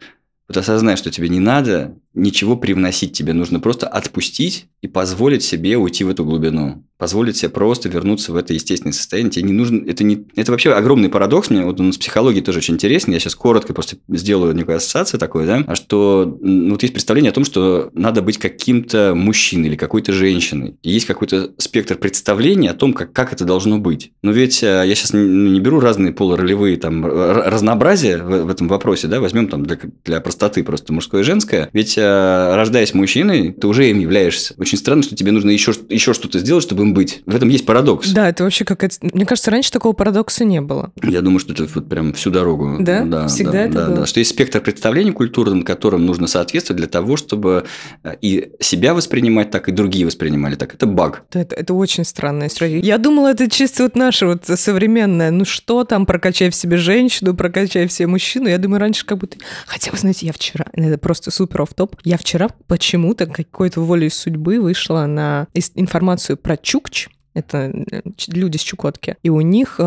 вот осознаешь, что тебе не надо, ничего привносить тебе, нужно просто отпустить и позволить себе уйти в эту глубину, позволить себе просто вернуться в это естественное состояние. Тебе не нужно, это не, это вообще огромный парадокс. Мне вот он с психологией тоже очень интересен. Я сейчас коротко просто сделаю некую ассоциацию такой, да, а что ну, вот есть представление о том, что надо быть каким-то мужчиной или какой-то женщиной. И есть какой-то спектр представлений о том, как, как это должно быть. Но ведь э, я сейчас не, ну, не беру разные полуролевые там разнообразия в, в этом вопросе, да, возьмем там для, для простоты просто мужское и женское. Ведь э, рождаясь мужчиной, ты уже им являешься. Очень странно, что тебе нужно еще, еще что-то сделать, чтобы им быть. В этом есть парадокс. Да, это вообще какая-то... Мне кажется, раньше такого парадокса не было. Я думаю, что это вот прям всю дорогу. Да? да Всегда да, это да, было? Да, что есть спектр представлений культурным, которым нужно соответствовать для того, чтобы э, и себя воспринимать так, и другие воспринимали так. Это баг. Да, это, это очень странная история. Я думала, это чисто вот наше вот современное. Ну что там, прокачай в себе женщину, прокачай в себе мужчину. Я думаю, раньше как будто... Хотя, вы знаете, я вчера... Это просто супер оф Я вчера почему-то какой-то волей судьбы вышла на информацию про Чукч. Это э, люди с Чукотки. И у них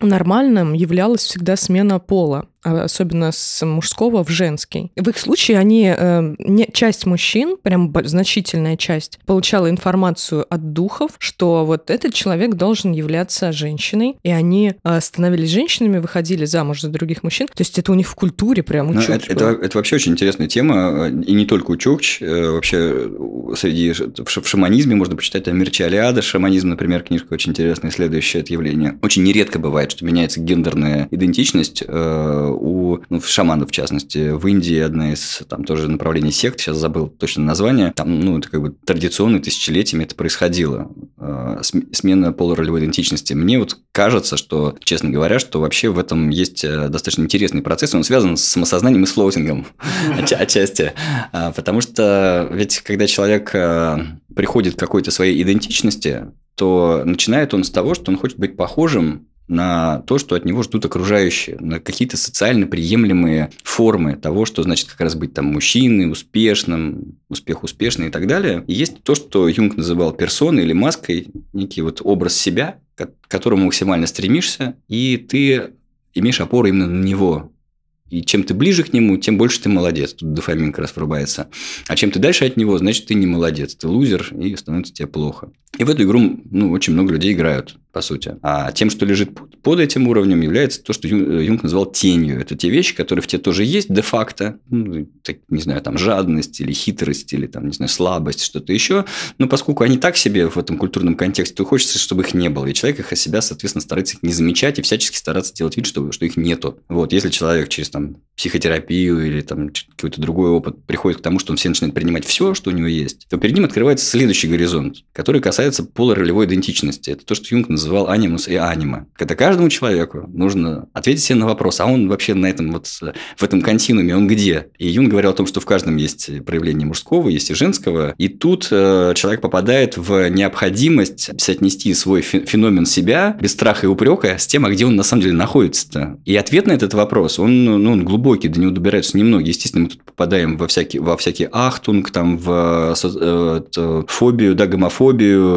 нормальным являлась всегда смена пола. А особенно с мужского в женский. В их случае они, э, не, часть мужчин, прям значительная часть, получала информацию от духов, что вот этот человек должен являться женщиной, и они э, становились женщинами, выходили замуж за других мужчин. То есть это у них в культуре прям у это, это, это вообще очень интересная тема, э, и не только у Чукч, э, вообще среди в шаманизме можно почитать у Мирчи Элиаде, шаманизм, например, книжка очень интересная, следующее это явление. Очень нередко бывает, что меняется гендерная идентичность э, у ну, шаманов, в частности. В Индии одна из там тоже направлений сект, сейчас забыл точно название, там, ну, это как бы традиционно тысячелетиями это происходило. Э, смена полоролевой идентичности. Мне вот кажется, что, честно говоря, что вообще в этом есть э, достаточно интересный процесс, он связан с самосознанием и с флоутингом (laughs) отчасти. А, потому что ведь когда человек э, приходит к какой-то своей идентичности, то начинает он с того, что он хочет быть похожим на то, что от него ждут окружающие, на какие-то социально приемлемые формы того, что значит как раз быть там мужчиной, успешным, успех успешный и так далее. И есть то, что Юнг называл персоной или маской, некий вот образ себя, к которому максимально стремишься, и ты имеешь опору именно на него. И чем ты ближе к нему, тем больше ты молодец. Тут дофамин как раз врубается. А чем ты дальше от него, значит, ты не молодец. Ты лузер, и становится тебе плохо. И в эту игру ну, очень много людей играют по сути. А тем, что лежит под этим уровнем, является то, что э, Юнг называл тенью. Это те вещи, которые в тебе тоже есть де-факто. Ну, не знаю, там жадность или хитрость, или там, не знаю, слабость, что-то еще. Но поскольку они так себе в этом культурном контексте, то хочется, чтобы их не было. И человек их о себя, соответственно, старается их не замечать и всячески стараться делать вид, что, что их нету. Вот, если человек через там психотерапию или там какой-то другой опыт приходит к тому, что он все начинает принимать все, что у него есть, то перед ним открывается следующий горизонт, который касается полуролевой идентичности. Это то, что Юнг называл анимус и анима. Когда каждому человеку нужно ответить себе на вопрос, а он вообще на этом вот, в этом континууме, он где? И Юн говорил о том, что в каждом есть проявление мужского, есть и женского. И тут э, человек попадает в необходимость соотнести свой феномен себя без страха и упрека с тем, а где он на самом деле находится-то. И ответ на этот вопрос, он, ну, он глубокий, до него добираются немногие. Естественно, мы тут попадаем во всякие, во всякие ахтунг, там, в э, э, фобию, да, гомофобию,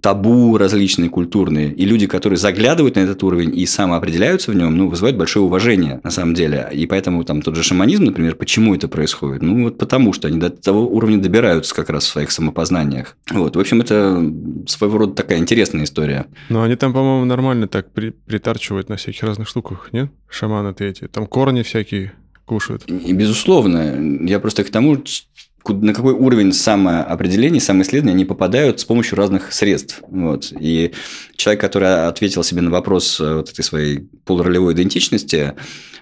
табу различные культурные. И люди, которые заглядывают на этот уровень и самоопределяются в нем, ну, вызывают большое уважение, на самом деле. И поэтому там тот же шаманизм, например, почему это происходит? Ну, вот потому что они до того уровня добираются как раз в своих самопознаниях. Вот, в общем, это своего рода такая интересная история. Но они там, по-моему, нормально так при притарчивают на всяких разных штуках, нет? Шаманы-то эти. Там корни всякие кушают. И, безусловно. Я просто к тому, на какой уровень самоопределения, самоисследования они попадают с помощью разных средств. Вот. И человек, который ответил себе на вопрос э, вот этой своей полуролевой идентичности,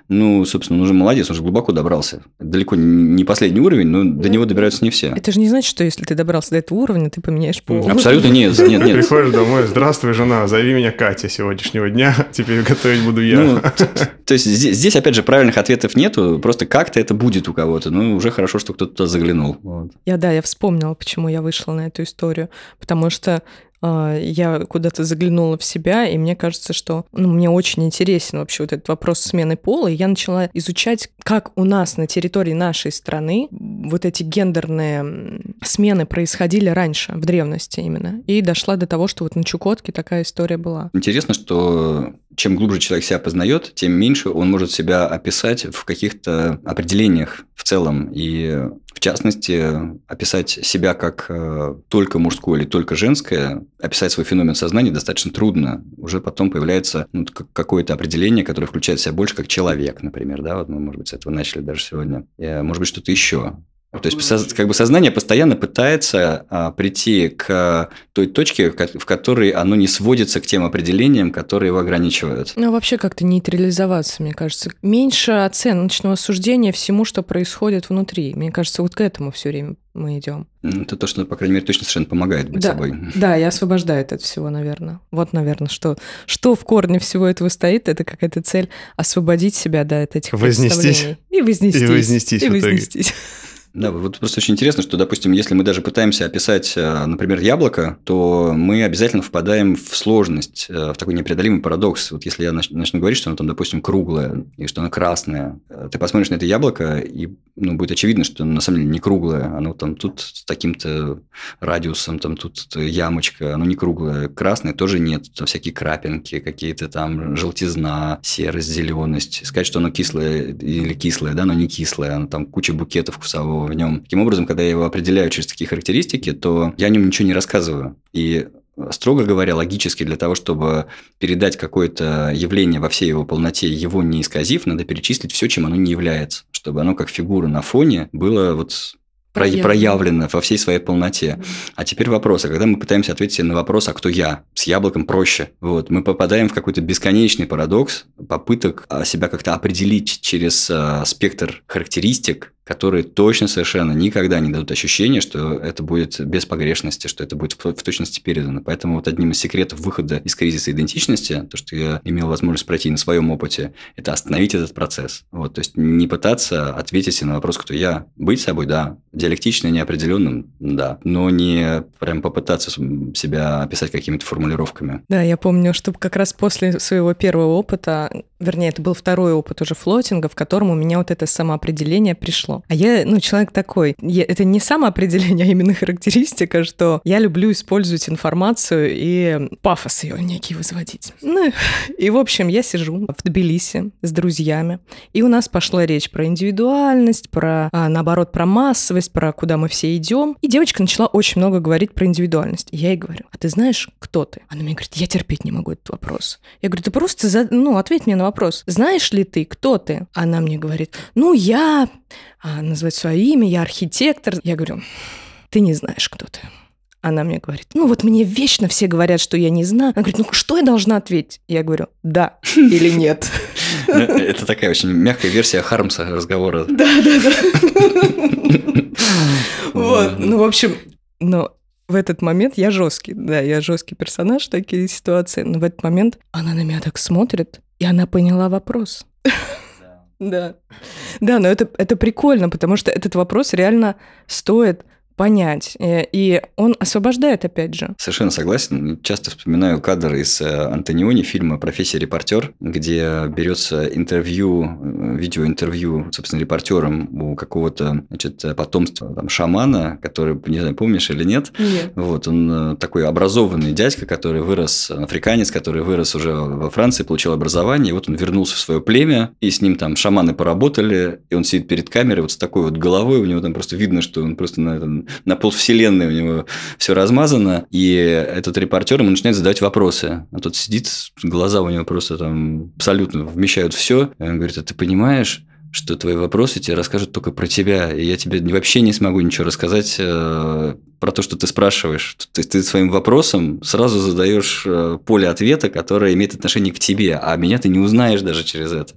ну, собственно, он уже молодец, он уже глубоко добрался. Далеко не последний уровень, но до него добираются не все. Это же не значит, что если ты добрался до этого уровня, ты поменяешь пол. Абсолютно нет, нет, нет. Приходишь домой, здравствуй, жена, зови меня Катя сегодняшнего дня, (laughs) теперь готовить буду я. Ну, (laughs) то есть здесь, здесь, опять же, правильных ответов нету, просто как-то это будет у кого-то. Ну, уже хорошо, что кто-то туда заглянул. Вот. Я, да, я вспомнила, почему я вышла на эту историю, потому что я куда-то заглянула в себя, и мне кажется, что ну, мне очень интересен вообще вот этот вопрос смены пола, и я начала изучать, как у нас на территории нашей страны вот эти гендерные смены происходили раньше, в древности именно, и дошла до того, что вот на Чукотке такая история была. Интересно, что чем глубже человек себя познает, тем меньше он может себя описать в каких-то определениях в целом. И в частности, описать себя как э, только мужское или только женское, описать свой феномен сознания достаточно трудно. Уже потом появляется ну, какое-то определение, которое включает в себя больше как человек, например. Да? Вот мы, может быть, с этого начали даже сегодня. И, может быть, что-то еще. То есть, как бы сознание постоянно пытается а, прийти к той точке, в которой оно не сводится к тем определениям, которые его ограничивают. Ну, вообще как-то нейтрализоваться, мне кажется. Меньше оценочного суждения всему, что происходит внутри. Мне кажется, вот к этому все время мы идем. Это то, что, по крайней мере, точно совершенно помогает быть да, собой. Да, и освобождает от всего, наверное. Вот, наверное, что, что в корне всего этого стоит, это какая-то цель освободить себя да, от этих вознестись. И вознестись. И вознестись. И вознестись. Да, вот просто очень интересно, что, допустим, если мы даже пытаемся описать, э, например, яблоко, то мы обязательно впадаем в сложность, э, в такой непреодолимый парадокс. Вот если я начну говорить, что оно там, допустим, круглое, и что оно красное, э, ты посмотришь на это яблоко, и ну, будет очевидно, что оно на самом деле не круглое, оно там тут с таким-то радиусом, там тут ямочка, оно не круглое. Красное тоже нет, там всякие крапинки, какие-то там желтизна, серость, зеленость. Сказать, что оно кислое или кислое, да, но не кислое, оно там куча букетов вкусового в нем. Таким образом, когда я его определяю через такие характеристики, то я о нем ничего не рассказываю. И строго говоря, логически для того, чтобы передать какое-то явление во всей его полноте, его не исказив, надо перечислить все, чем оно не является, чтобы оно как фигура на фоне было вот проявлено, проявлено во всей своей полноте. А теперь вопрос, а когда мы пытаемся ответить на вопрос, а кто я? С яблоком проще. Вот, мы попадаем в какой-то бесконечный парадокс попыток а, себя как-то определить через а, спектр характеристик, которые точно совершенно никогда не дадут ощущения, что это будет без погрешности, что это будет в, точности передано. Поэтому вот одним из секретов выхода из кризиса идентичности, то, что я имел возможность пройти на своем опыте, это остановить этот процесс. Вот, то есть не пытаться ответить на вопрос, кто я. Быть собой, да. Диалектично неопределенным, да. Но не прям попытаться себя описать какими-то формулировками. Да, я помню, что как раз после своего первого опыта, вернее, это был второй опыт уже флотинга, в котором у меня вот это самоопределение пришло. А я, ну, человек такой. Я, это не самоопределение, а именно характеристика, что я люблю использовать информацию и пафос ее некий возводить. Ну, и, в общем, я сижу в Тбилиси с друзьями, и у нас пошла речь про индивидуальность, про, а, наоборот, про массовость, про куда мы все идем. И девочка начала очень много говорить про индивидуальность. И я ей говорю, а ты знаешь, кто ты? Она мне говорит, я терпеть не могу этот вопрос. Я говорю, ты просто, за... ну, ответь мне на вопрос. Знаешь ли ты, кто ты? Она мне говорит, ну, я а, назвать свое имя, я архитектор. Я говорю, ты не знаешь, кто ты. Она мне говорит, ну вот мне вечно все говорят, что я не знаю. Она говорит, ну что я должна ответить? Я говорю, да или нет. Ну, это такая очень мягкая версия Хармса разговора. Да, да, да. Вот, ну, в общем, но в этот момент я жесткий, да, я жесткий персонаж в такие ситуации, но в этот момент она на меня так смотрит, и она поняла вопрос. (laughs) Да. Да, но это, это прикольно, потому что этот вопрос реально стоит понять. Э, и он освобождает, опять же. Совершенно согласен. Часто вспоминаю кадр из э, Антониони, фильма «Профессия репортер», где берется интервью, э, видеоинтервью, собственно, репортером у какого-то значит, потомства там, шамана, который, не знаю, помнишь или нет. Нет. Вот, он такой образованный дядька, который вырос, африканец, который вырос уже во Франции, получил образование, и вот он вернулся в свое племя, и с ним там шаманы поработали, и он сидит перед камерой вот с такой вот головой, у него там просто видно, что он просто на этом на полвселенной у него все размазано, и этот репортер ему начинает задавать вопросы. А тот сидит, глаза у него просто там абсолютно вмещают все. И он говорит, а ты понимаешь, что твои вопросы тебе расскажут только про тебя, и я тебе вообще не смогу ничего рассказать э, про то, что ты спрашиваешь. Ты, ты своим вопросом сразу задаешь э, поле ответа, которое имеет отношение к тебе, а меня ты не узнаешь даже через это.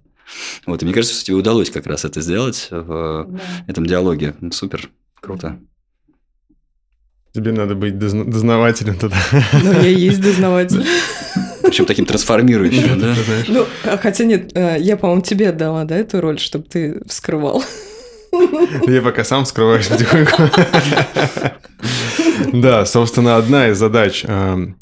Вот, и мне кажется, что тебе удалось как раз это сделать в да. этом диалоге. Супер, круто. Тебе надо быть дознавателем тогда. Ну, я и есть дознаватель. (laughs) Причем таким трансформирующим, да? Ну, а хотя нет, э, я, по-моему, тебе отдала, да, эту роль, чтобы ты вскрывал. (laughs) Я пока сам скрываюсь потихоньку. (laughs) Да, собственно, одна из задач эм,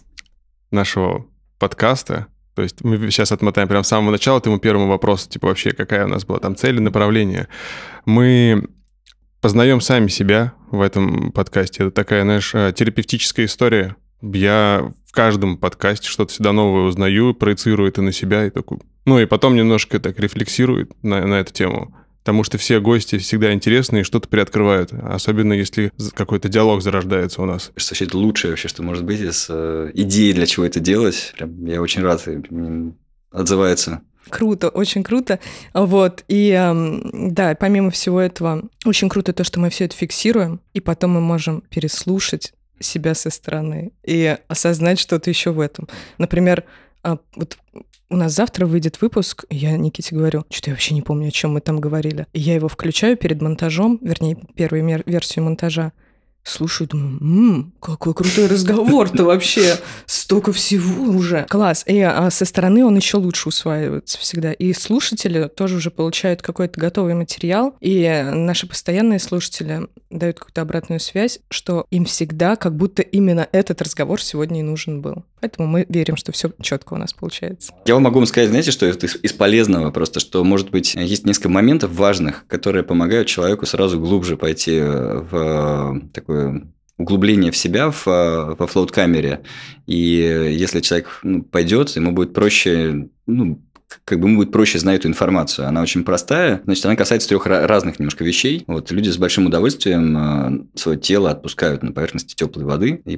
нашего подкаста, то есть мы сейчас отмотаем прямо с самого начала, ты ему первому вопросу, типа вообще какая у нас была там цель и направление. Мы познаем сами себя в этом подкасте. Это такая, знаешь, э, терапевтическая история. Я в каждом подкасте что-то всегда новое узнаю, проецирую это на себя и такой... Ну и потом немножко так рефлексирует на, на эту тему. Потому что все гости всегда интересные и что-то приоткрывают. Особенно если какой-то диалог зарождается у нас. Что это лучшее вообще, что может быть из э, идеи, для чего это делать. Прям, я очень рад, отзывается. Круто, очень круто. Вот. И да, помимо всего этого, очень круто то, что мы все это фиксируем, и потом мы можем переслушать себя со стороны и осознать что-то еще в этом. Например, а, вот у нас завтра выйдет выпуск, и я Никите говорю, что-то я вообще не помню, о чем мы там говорили. И я его включаю перед монтажом, вернее, первую версию монтажа, слушаю, думаю, м-м, какой крутой разговор-то вообще, столько всего уже. Класс. И а со стороны он еще лучше усваивается всегда. И слушатели тоже уже получают какой-то готовый материал, и наши постоянные слушатели дают какую-то обратную связь, что им всегда как будто именно этот разговор сегодня и нужен был. Поэтому мы верим, что все четко у нас получается. Я вам могу сказать, знаете, что из полезного просто, что, может быть, есть несколько моментов важных, которые помогают человеку сразу глубже пойти в такое углубление в себя в, во флоут-камере. И если человек ну, пойдет, ему будет проще ну, как бы ему будет проще знать эту информацию. Она очень простая. Значит, она касается трех разных немножко вещей. Вот люди с большим удовольствием э, свое тело отпускают на поверхности теплой воды и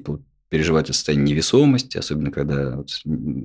переживать это состояние невесомости, особенно когда вот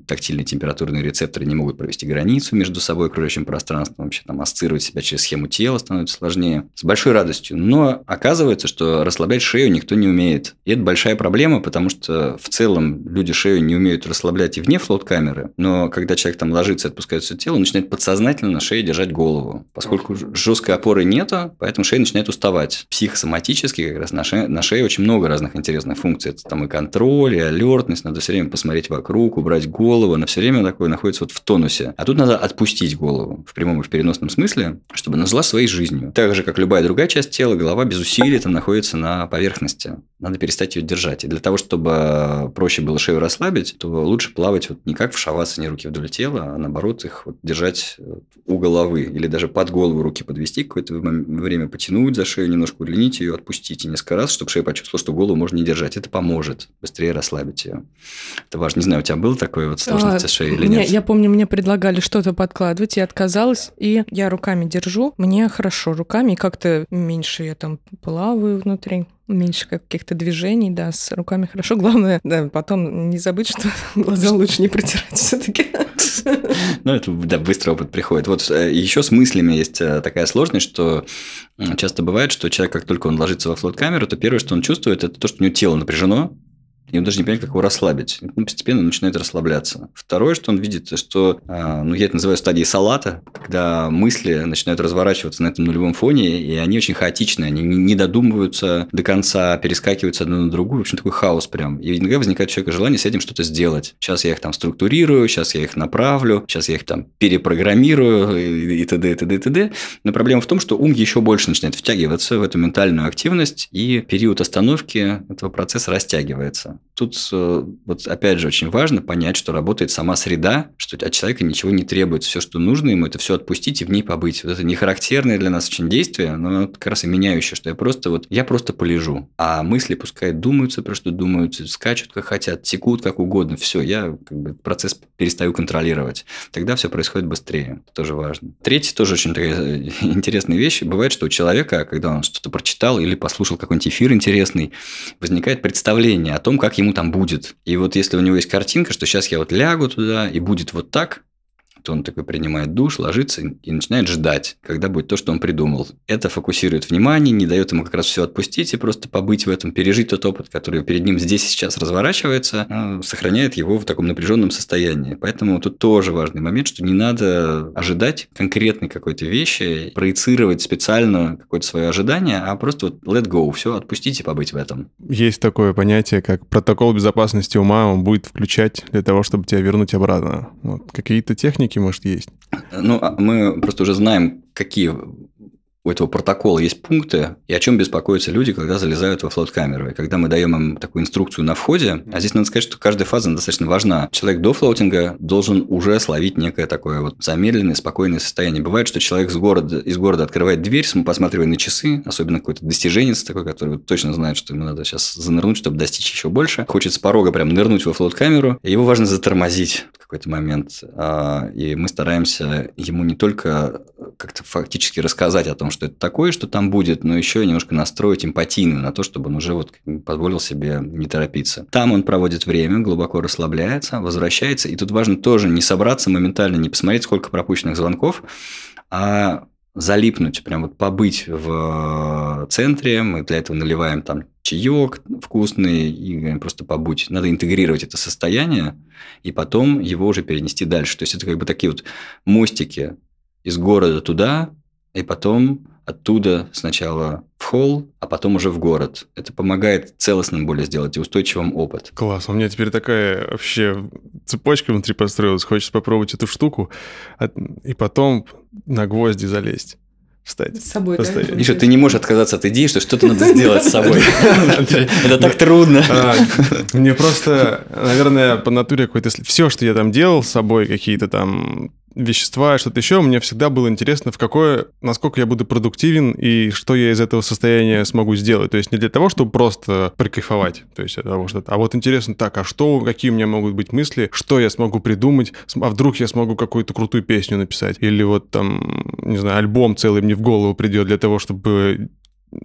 тактильные температурные рецепторы не могут провести границу между собой и окружающим пространством, вообще там ассоциировать себя через схему тела становится сложнее. С большой радостью. Но оказывается, что расслаблять шею никто не умеет. И это большая проблема, потому что в целом люди шею не умеют расслаблять и вне флот-камеры, но когда человек там ложится и отпускает все тело, он начинает подсознательно на шее держать голову. Поскольку жесткой опоры нету, поэтому шея начинает уставать. Психосоматически как раз на шее, на шее очень много разных интересных функций. Это там и контроль, контроль и алертность, надо все время посмотреть вокруг, убрать голову, она все время такое находится вот в тонусе. А тут надо отпустить голову в прямом и в переносном смысле, чтобы она жила своей жизнью. Так же, как любая другая часть тела, голова без усилий там находится на поверхности. Надо перестать ее держать. И для того, чтобы проще было шею расслабить, то лучше плавать вот не как в шавасане руки вдоль тела, а наоборот их вот держать у головы или даже под голову руки подвести, какое-то время потянуть за шею, немножко удлинить ее, отпустить и несколько раз, чтобы шея почувствовала, что голову можно не держать. Это поможет быстрее расслабить ее. Это важно. Не знаю, у тебя был такой вот сложность а, шеи или нет? Я помню, мне предлагали что-то подкладывать, я отказалась, и я руками держу. Мне хорошо руками, и как-то меньше я там плаваю внутри меньше каких-то движений, да, с руками хорошо. Главное, да, потом не забыть, что (laughs) глаза лучше не протирать все-таки. Ну, это, да, быстро опыт приходит. Вот э, еще с мыслями есть э, такая сложность, что часто бывает, что человек, как только он ложится во флот-камеру, то первое, что он чувствует, это то, что у него тело напряжено, и он даже не понимает, как его расслабить. Он постепенно начинает расслабляться. Второе, что он видит, что, а, ну, я это называю стадией салата, когда мысли начинают разворачиваться на этом нулевом фоне, и они очень хаотичные, они не додумываются до конца, перескакиваются одна на другую, в общем, такой хаос прям. И иногда возникает у человека желание с этим что-то сделать. Сейчас я их там структурирую, сейчас я их направлю, сейчас я их там перепрограммирую и т.д. и т.д. и т.д. Но проблема в том, что ум еще больше начинает втягиваться в эту ментальную активность, и период остановки этого процесса растягивается. Тут э, вот опять же очень важно понять, что работает сама среда, что от человека ничего не требуется. Все, что нужно ему, это все отпустить и в ней побыть. Вот это не характерное для нас очень действие, но как раз и меняющее, что я просто вот, я просто полежу. А мысли пускай думаются, про что думают, скачут как хотят, текут как угодно. Все, я как бы процесс перестаю контролировать. Тогда все происходит быстрее. Это тоже важно. Третье тоже очень такая э, (laughs) интересная вещь. Бывает, что у человека, когда он что-то прочитал или послушал какой-нибудь эфир интересный, возникает представление о том, как ему там будет. И вот если у него есть картинка, что сейчас я вот лягу туда, и будет вот так, то он такой принимает душ, ложится и начинает ждать, когда будет то, что он придумал. Это фокусирует внимание, не дает ему как раз все отпустить и просто побыть в этом, пережить тот опыт, который перед ним здесь и сейчас разворачивается, а сохраняет его в таком напряженном состоянии. Поэтому тут тоже важный момент, что не надо ожидать конкретной какой-то вещи, проецировать специально какое-то свое ожидание, а просто вот let go, все, отпустите побыть в этом. Есть такое понятие, как протокол безопасности ума, он будет включать для того, чтобы тебя вернуть обратно. Вот. Какие-то техники может, есть? Ну, а мы просто уже знаем, какие у этого протокола есть пункты, и о чем беспокоятся люди, когда залезают во флоат-камеру. И когда мы даем им такую инструкцию на входе, а здесь надо сказать, что каждая фаза достаточно важна. Человек до флоутинга должен уже словить некое такое вот замедленное, спокойное состояние. Бывает, что человек с города, из города открывает дверь, посматривая на часы, особенно какой-то достиженец такой, который точно знает, что ему надо сейчас занырнуть, чтобы достичь еще больше. Хочет с порога прям нырнуть во флоат-камеру, и его важно затормозить в какой-то момент. А, и мы стараемся ему не только как-то фактически рассказать о том, что это такое, что там будет, но еще немножко настроить эмпатийно на то, чтобы он уже вот позволил себе не торопиться. Там он проводит время, глубоко расслабляется, возвращается, и тут важно тоже не собраться моментально, не посмотреть, сколько пропущенных звонков, а залипнуть, прям вот побыть в центре, мы для этого наливаем там чаек вкусный и просто побудь. Надо интегрировать это состояние и потом его уже перенести дальше. То есть это как бы такие вот мостики из города туда, и потом оттуда сначала в холл, а потом уже в город. Это помогает целостным более сделать и устойчивым опыт. Класс. У меня теперь такая вообще цепочка внутри построилась. Хочется попробовать эту штуку и потом на гвозди залезть встать. С собой, Постоянно. да? Миша, ты не можешь отказаться от идеи, что что-то надо сделать с собой. (laughs) Это так трудно. А, Мне просто, наверное, по натуре какой-то... Все, что я там делал с собой, какие-то там вещества, что-то еще, мне всегда было интересно, в какое, насколько я буду продуктивен и что я из этого состояния смогу сделать. То есть не для того, чтобы просто прикайфовать, то есть от того, что а вот интересно, так, а что, какие у меня могут быть мысли, что я смогу придумать, а вдруг я смогу какую-то крутую песню написать, или вот там, не знаю, альбом целый мне в голову придет для того, чтобы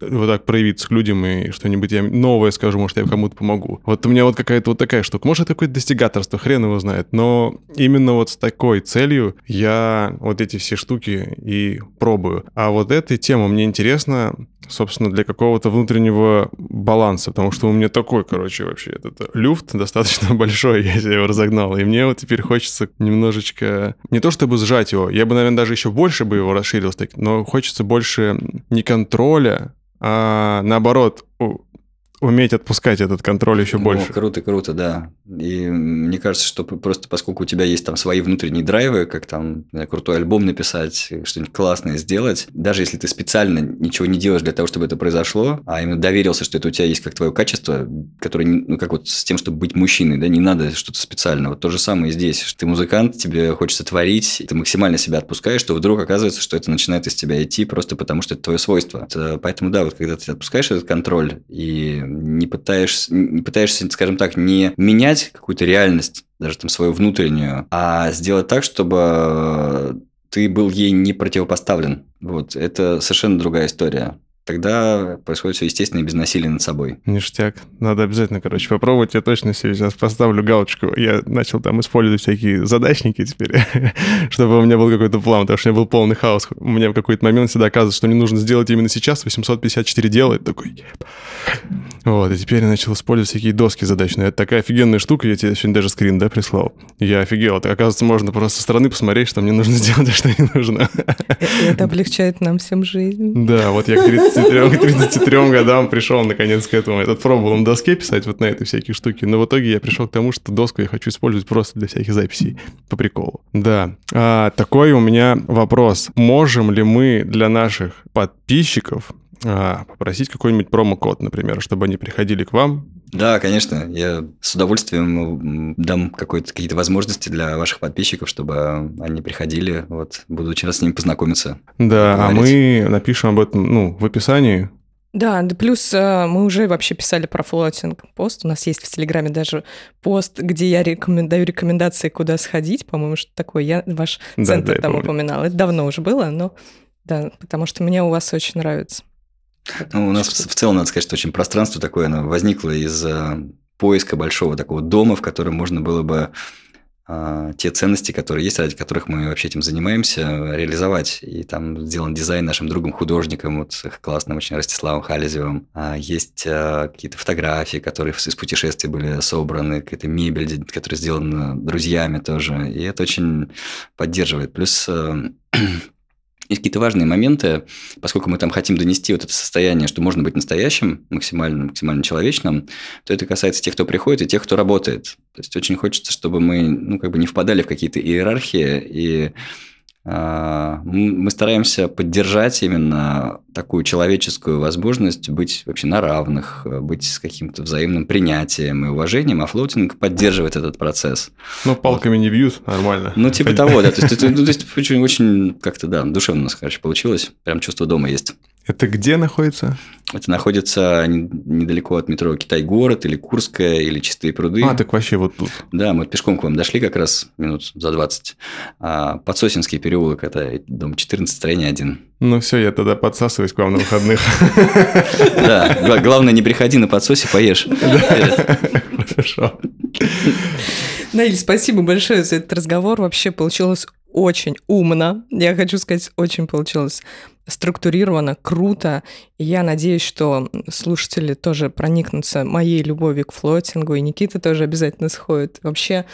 вот так проявиться к людям и что-нибудь я новое скажу, может, я кому-то помогу. Вот у меня вот какая-то вот такая штука. Может, это какое-то достигаторство, хрен его знает. Но именно вот с такой целью я вот эти все штуки и пробую. А вот эта тема мне интересна, собственно, для какого-то внутреннего баланса, потому что у меня такой, короче, вообще этот люфт достаточно (laughs) большой, я его разогнал, и мне вот теперь хочется немножечко, не то чтобы сжать его, я бы, наверное, даже еще больше бы его расширил, но хочется больше не контроля, а наоборот, уметь отпускать этот контроль еще О, больше. Круто, круто, да. И мне кажется, что просто поскольку у тебя есть там свои внутренние драйвы, как там знаю, крутой альбом написать, что-нибудь классное сделать, даже если ты специально ничего не делаешь для того, чтобы это произошло, а именно доверился, что это у тебя есть как твое качество, которое, ну, как вот с тем, чтобы быть мужчиной, да, не надо что-то специальное. Вот то же самое и здесь. Ты музыкант, тебе хочется творить, ты максимально себя отпускаешь, что вдруг оказывается, что это начинает из тебя идти просто потому, что это твое свойство. Это, поэтому, да, вот когда ты отпускаешь этот контроль и не пытаешься, не пытаешься, скажем так, не менять какую-то реальность, даже там свою внутреннюю, а сделать так, чтобы ты был ей не противопоставлен. Вот, это совершенно другая история тогда происходит все естественно и без насилия над собой. Ништяк. Надо обязательно, короче, попробовать. Я точно себе сейчас поставлю галочку. Я начал там использовать всякие задачники теперь, (laughs) чтобы у меня был какой-то план, потому что у меня был полный хаос. У меня в какой-то момент всегда оказывается, что мне нужно сделать именно сейчас 854 дела. И такой... Вот, и теперь я начал использовать всякие доски задачные. Это такая офигенная штука, я тебе сегодня даже скрин, да, прислал. Я офигел. Это, оказывается, можно просто со стороны посмотреть, что мне нужно (laughs) сделать, а что не нужно. Это облегчает нам всем жизнь. Да, вот я к 33, 33 годам пришел наконец к этому. Этот пробовал на доске писать вот на этой всякие штуки, но в итоге я пришел к тому, что доску я хочу использовать просто для всяких записей по приколу. Да. А, такой у меня вопрос. Можем ли мы для наших подписчиков а, попросить какой-нибудь промокод, например, чтобы они приходили к вам да, конечно. Я с удовольствием дам какие-то возможности для ваших подписчиков, чтобы они приходили. Вот, буду очень рад с ними познакомиться. Да, а мы напишем об этом ну, в описании. Да, да плюс э, мы уже вообще писали про флотинг пост. У нас есть в Телеграме даже пост, где я рекомен... даю рекомендации, куда сходить. По-моему, что такое. Я ваш Да, центр да, я там помню. упоминала. Это давно уже было, но да, потому что мне у вас очень нравится. Ну, у нас в, в целом, надо сказать, что очень пространство такое, оно возникло из э, поиска большого такого дома, в котором можно было бы э, те ценности, которые есть, ради которых мы вообще этим занимаемся, реализовать. И там сделан дизайн нашим другом художником, вот классным очень Ростиславом Хализевым. А есть э, какие-то фотографии, которые из путешествий были собраны, какая-то мебель, которая сделана друзьями тоже. И это очень поддерживает. Плюс э, есть какие-то важные моменты, поскольку мы там хотим донести вот это состояние, что можно быть настоящим, максимально, максимально человечным, то это касается тех, кто приходит, и тех, кто работает. То есть очень хочется, чтобы мы ну, как бы не впадали в какие-то иерархии и мы стараемся поддержать именно такую человеческую возможность быть вообще на равных, быть с каким-то взаимным принятием и уважением, а флоутинг поддерживает этот процесс. Ну, палками вот. не бьют, нормально. Ну, типа того, да. То есть, (laughs) ну, то есть очень, очень как-то, да, душевно у нас, короче, получилось. Прям чувство дома есть. Это где находится? Это находится недалеко от метро Китай-город или Курская, или Чистые пруды. А, так вообще вот тут. Да, мы пешком к вам дошли как раз минут за 20. А, Подсосинский переулок, это дом 14, строение 1. Ну все, я тогда подсасываюсь к вам на выходных. (laughs) Да, главное, не приходи на подсосе, поешь. Хорошо. Наиль, спасибо большое за этот разговор. Вообще получилось очень умно. Я хочу сказать, очень получилось структурировано, круто. И я надеюсь, что слушатели тоже проникнутся моей любовью к флоутингу, и Никита тоже обязательно сходит. Вообще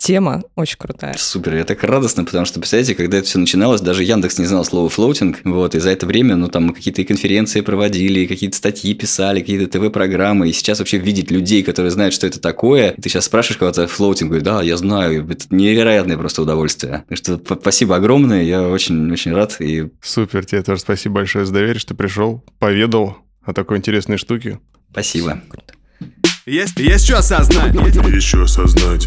Тема очень крутая. Супер, я так радостно, потому что, представляете, когда это все начиналось, даже Яндекс не знал слова флоутинг, вот, и за это время, ну, там, мы какие-то конференции проводили, какие-то статьи писали, какие-то ТВ-программы, и сейчас вообще видеть людей, которые знают, что это такое, и ты сейчас спрашиваешь кого-то флоутинг, говорит, да, я знаю, это невероятное просто удовольствие. Так что спасибо огромное, я очень-очень рад. И... Супер, тебе тоже спасибо большое за доверие, что пришел, поведал о такой интересной штуке. Спасибо. Есть, есть что осознать. Есть что осознать.